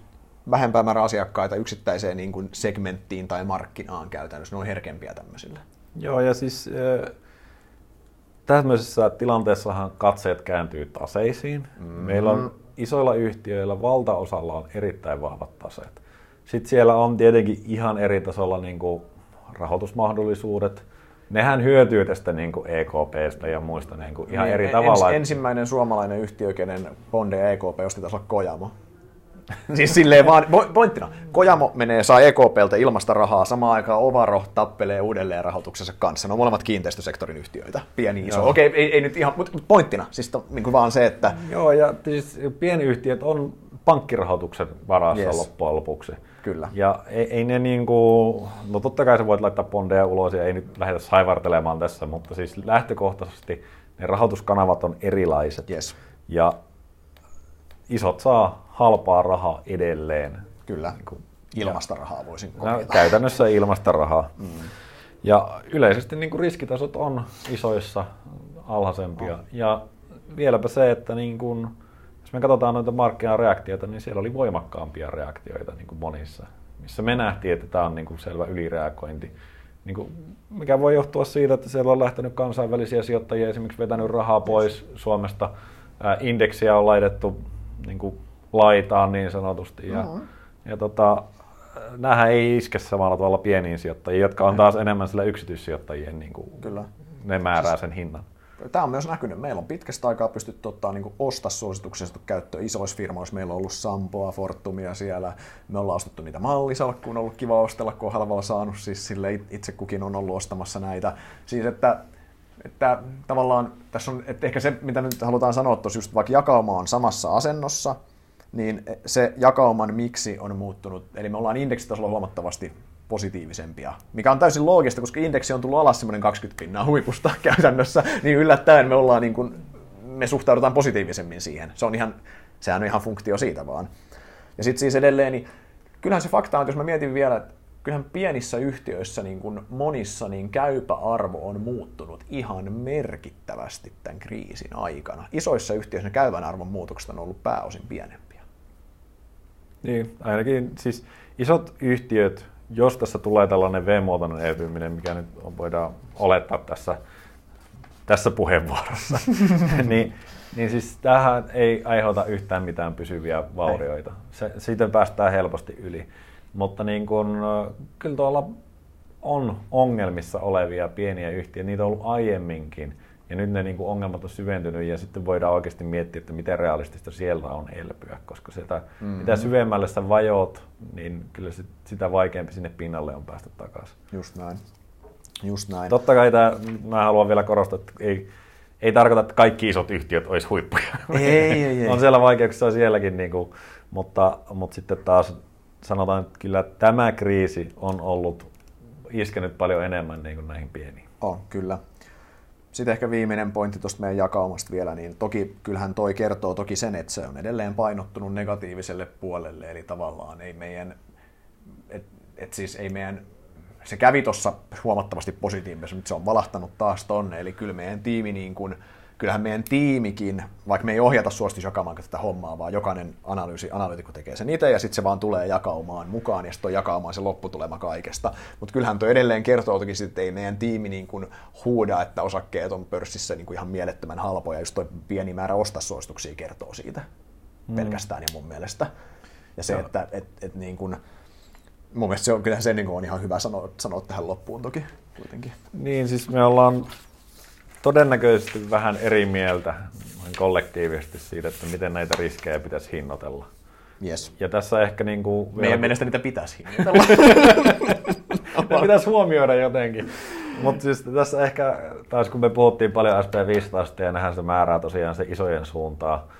vähempää määrä asiakkaita yksittäiseen niin kuin segmenttiin tai markkinaan käytännössä. Ne on herkempiä tämmöisille.
Joo, ja siis äh, tämmöisessä tilanteessahan katseet kääntyy taseisiin. Mm-hmm. Meillä on isoilla yhtiöillä valtaosalla on erittäin vahvat taseet. Sitten siellä on tietenkin ihan eri tasolla niin kuin rahoitusmahdollisuudet. Nehän hyötyy tästä niin kuin EKPstä ja muista niin kuin ihan niin, eri tavalla.
Ens, ensimmäinen suomalainen yhtiö, kenen bonde EKP osti taas Kojamo. Siis silleen vaan, pointtina, Kojamo menee, saa EKPltä ilmasta rahaa, samaan aikaan Ovaro tappelee uudelleen rahoituksensa kanssa. Ne on molemmat kiinteistösektorin yhtiöitä, pieni iso. Okei, okay, ei, ei, nyt ihan, mutta pointtina, siis to, niin kuin vaan se, että...
Joo, ja siis pienyhtiöt on pankkirahoituksen varassa yes. loppujen lopuksi.
Kyllä.
Ja ei, ei ne niin kuin, no totta kai sä voit laittaa bondeja ulos ja ei nyt lähdetä saivartelemaan tässä, mutta siis lähtökohtaisesti ne rahoituskanavat on erilaiset.
Yes.
Ja isot saa halpaa rahaa edelleen.
Kyllä, niin kuin, ilmasta ja, rahaa voisin no,
Käytännössä ilmasta rahaa. Mm. Ja yleisesti niin kuin riskitasot on isoissa alhaisempia. Oh. Ja vieläpä se, että niin kuin, jos me katsotaan noita markkinareaktioita, niin siellä oli voimakkaampia reaktioita niin kuin monissa, missä me nähtiin, että tämä on niin kuin selvä ylireagointi. Niin kuin, mikä voi johtua siitä, että siellä on lähtenyt kansainvälisiä sijoittajia esimerkiksi vetänyt rahaa pois Suomesta. Indeksiä on laitettu niin kuin laitaan niin sanotusti. Ja, mm-hmm. ja tota, näähän ei iske samalla tavalla pieniin sijoittajiin, jotka on taas enemmän sille yksityissijoittajien, niin kuin, Kyllä. ne määrää siis, sen hinnan.
Tämä on myös näkynyt. Meillä on pitkästä aikaa pystytty ottaa niin ostasuosituksensa käyttöön isoissa firmoissa. Meillä on ollut Sampoa, Fortumia siellä. Me ollaan ostettu niitä mallisalkkuun, on ollut kiva ostella, kun on halvalla saanut. Siis sille itse kukin on ollut ostamassa näitä. Siis että että tavallaan tässä on, että ehkä se, mitä nyt halutaan sanoa tuossa just vaikka jakauma on samassa asennossa, niin se jakauman miksi on muuttunut. Eli me ollaan indeksitasolla huomattavasti positiivisempia, mikä on täysin loogista, koska indeksi on tullut alas semmoinen 20 pinnaa huipusta käytännössä, niin yllättäen me ollaan niin kuin, me suhtaudutaan positiivisemmin siihen. Se on ihan, sehän on ihan funktio siitä vaan. Ja sitten siis edelleen, niin kyllähän se fakta on, että jos mä mietin vielä, että kyllähän pienissä yhtiöissä niin kuin monissa niin käypä arvo on muuttunut ihan merkittävästi tämän kriisin aikana. Isoissa yhtiöissä käyvän arvon muutokset on ollut pääosin pienempiä.
Niin, ainakin siis isot yhtiöt, jos tässä tulee tällainen V-muotoinen elpyminen, mikä nyt voidaan olettaa tässä, tässä puheenvuorossa, niin, niin siis tähän ei aiheuta yhtään mitään pysyviä vaurioita. Se, siitä päästään helposti yli. Mutta niin kun, kyllä tuolla on ongelmissa olevia pieniä yhtiöitä, niitä on ollut aiemminkin. Ja nyt ne niin kuin ongelmat on syventynyt ja sitten voidaan oikeasti miettiä, että miten realistista siellä on elpyä, koska sitä, mm-hmm. mitä syvemmälle sä vajot, niin kyllä sit, sitä vaikeampi sinne pinnalle on päästä takaisin.
Just näin. Just näin.
Totta kai tämä, mä haluan vielä korostaa, että ei, ei tarkoita, että kaikki isot yhtiöt olisi huippuja.
Ei, ei, ei.
on siellä vaikeuksia sielläkin, niin kuin, mutta, mutta sitten taas sanotaan, että kyllä tämä kriisi on ollut iskenyt paljon enemmän niin kuin näihin pieniin.
On, kyllä. Sitten ehkä viimeinen pointti tuosta meidän jakaumasta vielä, niin toki kyllähän toi kertoo toki sen, että se on edelleen painottunut negatiiviselle puolelle, eli tavallaan ei meidän, et, et siis ei meidän, se kävi tuossa huomattavasti positiivisesti, mutta se on valahtanut taas tonne, eli kyllä meidän tiimi niin kuin, kyllähän meidän tiimikin, vaikka me ei ohjata suostisi jakamaan tätä hommaa, vaan jokainen analyysi, analyytikko tekee sen itse ja sitten se vaan tulee jakaumaan mukaan ja sitten on jakaumaan se lopputulema kaikesta. Mutta kyllähän tuo edelleen kertoo toki sitten, että ei meidän tiimi niin kuin huuda, että osakkeet on pörssissä niin kuin ihan mielettömän halpoja, just tuo pieni määrä ostasuosituksia kertoo siitä mm. pelkästään niin mun mielestä. Ja se, Joo. että et, et niin kuin, mun mielestä se on, kyllähän se niin on ihan hyvä sanoa, sanoa tähän loppuun toki kuitenkin.
Niin, siis me ollaan todennäköisesti vähän eri mieltä kollektiivisesti siitä, että miten näitä riskejä pitäisi hinnoitella.
Yes.
Ja tässä ehkä niin kuin...
Meidän mielestä niitä pitäisi hinnoitella.
ne pitäisi huomioida jotenkin. Mutta siis tässä ehkä, taas kun me puhuttiin paljon SP15 ja nähdään se määrää tosiaan se isojen suuntaa ää,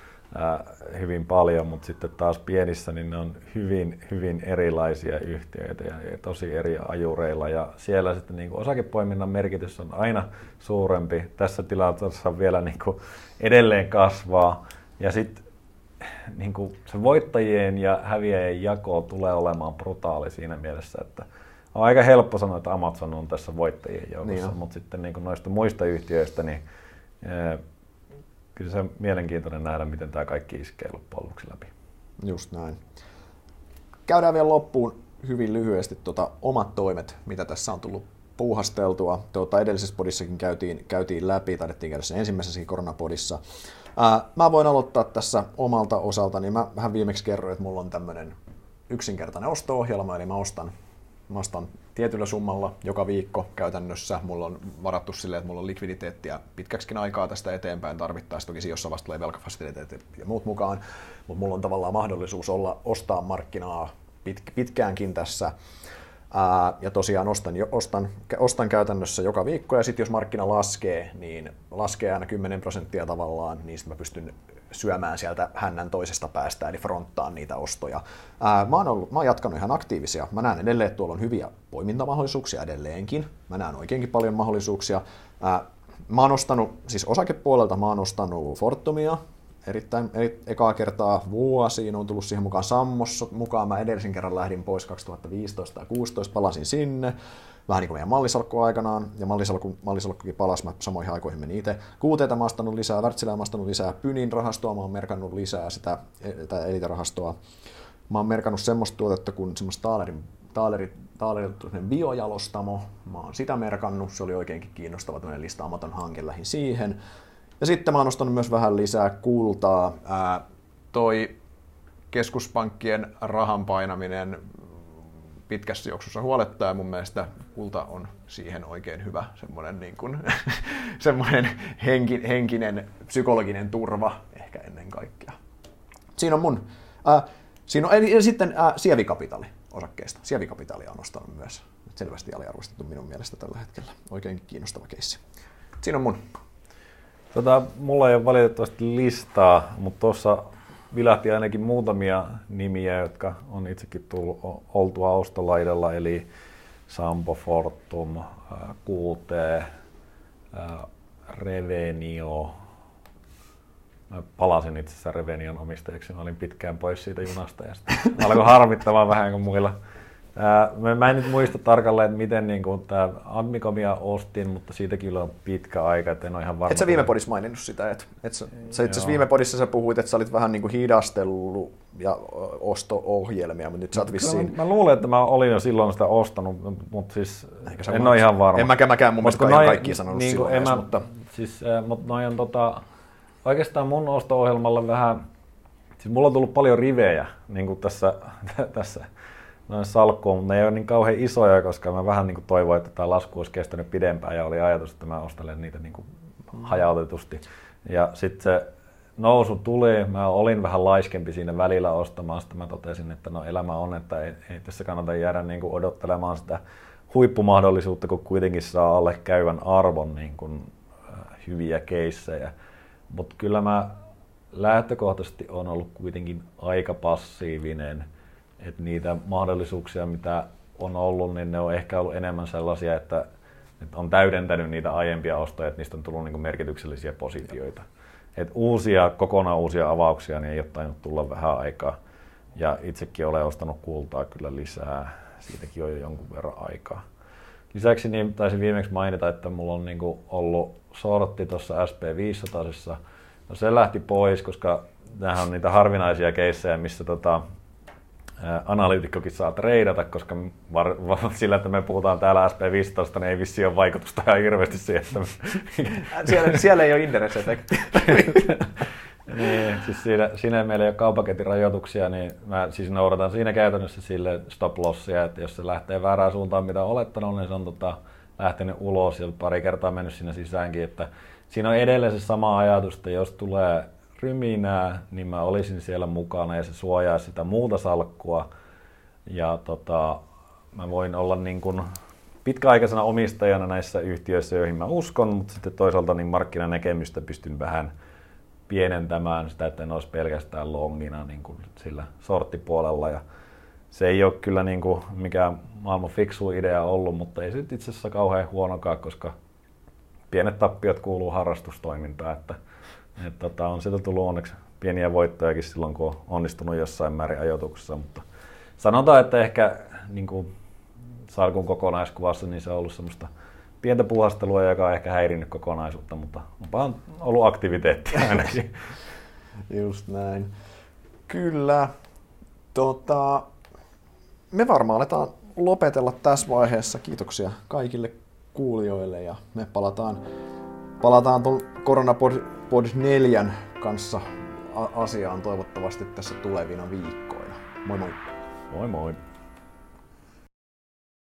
hyvin paljon, mutta sitten taas pienissä niin ne on hyvin, hyvin erilaisia yhtiöitä ja, ja tosi eri ajureilla. Ja siellä sitten niin kuin osakepoiminnan merkitys on aina suurempi. Tässä tilanteessa vielä niin kuin edelleen kasvaa. Ja sitten niin kuin se voittajien ja häviäjien jako tulee olemaan brutaali siinä mielessä, että on aika helppo sanoa, että Amazon on tässä voittajien joukossa, niin mutta sitten niin kuin noista muista yhtiöistä, niin kyllä se on mielenkiintoinen nähdä, miten tämä kaikki iskee loppujen lopuksi läpi.
Just näin. Käydään vielä loppuun hyvin lyhyesti tuota, omat toimet, mitä tässä on tullut puuhasteltua. Tuota, edellisessä podissakin käytiin, käytiin läpi, taidettiin käydä sen ensimmäisessäkin koronapodissa. Ää, mä voin aloittaa tässä omalta osaltani. Mä vähän viimeksi kerroin, että mulla on tämmöinen yksinkertainen osto-ohjelma, eli mä ostan Mä ostan tietyllä summalla joka viikko käytännössä. Mulla on varattu silleen, että mulla on likviditeettiä pitkäksikin aikaa tästä eteenpäin. Tarvittaessa toki jossain vasta tulee velkafasiliteetit ja muut mukaan. Mutta mulla on tavallaan mahdollisuus olla, ostaa markkinaa pit, pitkäänkin tässä. Ää, ja tosiaan ostan, ostan, ostan käytännössä joka viikko, ja sitten jos markkina laskee, niin laskee aina 10 prosenttia tavallaan, niin sitten mä pystyn syömään sieltä hännän toisesta päästä, eli fronttaan niitä ostoja. Ää, mä, oon ollut, mä oon jatkanut ihan aktiivisia. Mä näen edelleen, että tuolla on hyviä poimintamahdollisuuksia edelleenkin. Mä näen oikeinkin paljon mahdollisuuksia. Ää, mä oon ostanut, siis osakepuolelta mä oon ostanut Fortumia, erittäin eri, ekaa kertaa vuosiin, on tullut siihen mukaan Sammossa mukaan. Mä edellisen kerran lähdin pois 2015 tai 2016, palasin sinne vähän niin kuin meidän mallisalkku aikanaan, ja mallisalkku, mallisalkkukin palasi, mä samoihin aikoihin meni itse. Kuuteita mä ostanut lisää, Wärtsilää mä ostanut lisää, Pynin rahastoa mä oon merkannut lisää sitä, tätä eliterahastoa. Mä oon merkannut semmoista tuotetta kuin semmoista taalerin, taalerin, taalerin biojalostamo. Mä oon sitä merkannut, se oli oikeinkin kiinnostava tämmöinen listaamaton hanke lähin siihen. Ja sitten mä oon ostanut myös vähän lisää kultaa. Ää, toi keskuspankkien rahan painaminen pitkässä juoksussa huolettaa ja mun mielestä kulta on siihen oikein hyvä semmoinen, niin kuin, semmoinen henki, henkinen, psykologinen turva ehkä ennen kaikkea. Siinä on mun. Äh, siinä on, ja sitten äh, sievikapitali osakkeesta. Sievikapitalia on ostanut myös. Selvästi aliarvostettu minun mielestä tällä hetkellä. Oikein kiinnostava keissi. Siinä on mun.
Tota, mulla ei ole valitettavasti listaa, mutta tuossa vilahti ainakin muutamia nimiä, jotka on itsekin tullut oltua ostolaidalla, eli Sampo Fortum, QT, Revenio. Mä palasin itse asiassa Revenion omistajaksi, mä olin pitkään pois siitä junasta ja sitten alkoi harmittamaan vähän kuin muilla Ää, mä en nyt muista tarkalleen, että miten niin kuin, tämä Admicomia ostin, mutta siitäkin on pitkä aika, että en ole ihan varma.
Et sä viime podissa maininnut sitä, että et sä, sä itse viime podissa sä puhuit, että sä olit vähän niin kuin hidastellut ja osto-ohjelmia, mutta nyt sä oot vissiin...
Mä, mä luulen, että mä olin jo silloin sitä ostanut, mutta siis en ole ihan varma.
En mäkään, mäkään mun mielestä noin, kaikki sanonut niin silloin
en edes, mä, mutta... Siis, äh, mutta noin on tota, oikeastaan mun osto-ohjelmalle vähän, siis mulla on tullut paljon rivejä niin kuin tässä, tässä noin salkkuun, mutta ne ei ole niin kauhean isoja, koska mä vähän niin kuin toivoin, että tämä lasku olisi kestänyt pidempään ja oli ajatus, että mä ostelen niitä niin kuin hajautetusti. Ja sitten se nousu tuli, mä olin vähän laiskempi siinä välillä ostamaan, sitten mä totesin, että no elämä on, että ei, ei tässä kannata jäädä niin kuin odottelemaan sitä huippumahdollisuutta, kun kuitenkin saa alle käyvän arvon niin kuin, äh, hyviä keissejä. Mutta kyllä mä lähtökohtaisesti on ollut kuitenkin aika passiivinen – että niitä mahdollisuuksia, mitä on ollut, niin ne on ehkä ollut enemmän sellaisia, että, että on täydentänyt niitä aiempia ostoja, että niistä on tullut niin merkityksellisiä positioita. Et uusia, kokonaan uusia avauksia niin ei ole tainnut tulla vähän aikaa. Ja itsekin olen ostanut kultaa kyllä lisää. Siitäkin on jo jonkun verran aikaa. Lisäksi niin taisin viimeksi mainita, että mulla on niin ollut sortti tuossa SP500. No se lähti pois, koska nämä on niitä harvinaisia keissejä, missä tota, analyytikkokin saa treidata, koska var, var, sillä, että me puhutaan täällä SP15, niin ei vissi ole vaikutusta ihan hirveästi siihen, että...
siellä, siellä ei ole interest
niin, siis siinä, siinä meillä ei ole kaupaketin rajoituksia, niin mä siis noudatan siinä käytännössä sille stop lossia, että jos se lähtee väärään suuntaan, mitä on olettanut, niin se on tota, lähtenyt ulos ja pari kertaa mennyt sinne sisäänkin, että siinä on edelleen se sama ajatus, että jos tulee ryminää, niin mä olisin siellä mukana ja se suojaa sitä muuta salkkua. Ja tota, mä voin olla niin kuin pitkäaikaisena omistajana näissä yhtiöissä, joihin mä uskon, mutta sitten toisaalta niin markkinanäkemystä pystyn vähän pienentämään sitä, että en olisi pelkästään longina niin kuin sillä sorttipuolella. Ja se ei ole kyllä niin kuin mikään maailman fiksu idea ollut, mutta ei se itse asiassa kauhean huonokaan, koska pienet tappiot kuuluu harrastustoimintaan, että, että tota, on sieltä tullut onneksi pieniä voittojakin silloin, kun on onnistunut jossain määrin ajoituksessa, mutta sanotaan, että ehkä niin kuin salkun kokonaiskuvassa niin se on ollut semmoista pientä puhastelua, joka on ehkä häirinnyt kokonaisuutta, mutta on ollut aktiviteettia ainakin.
Just näin. Kyllä. Tota, me varmaan aletaan lopetella tässä vaiheessa. Kiitoksia kaikille kuulijoille ja me palataan, palataan tuon Koronapod Pod 4 kanssa asiaan toivottavasti tässä tulevina viikkoina. Moi moi!
Moi moi!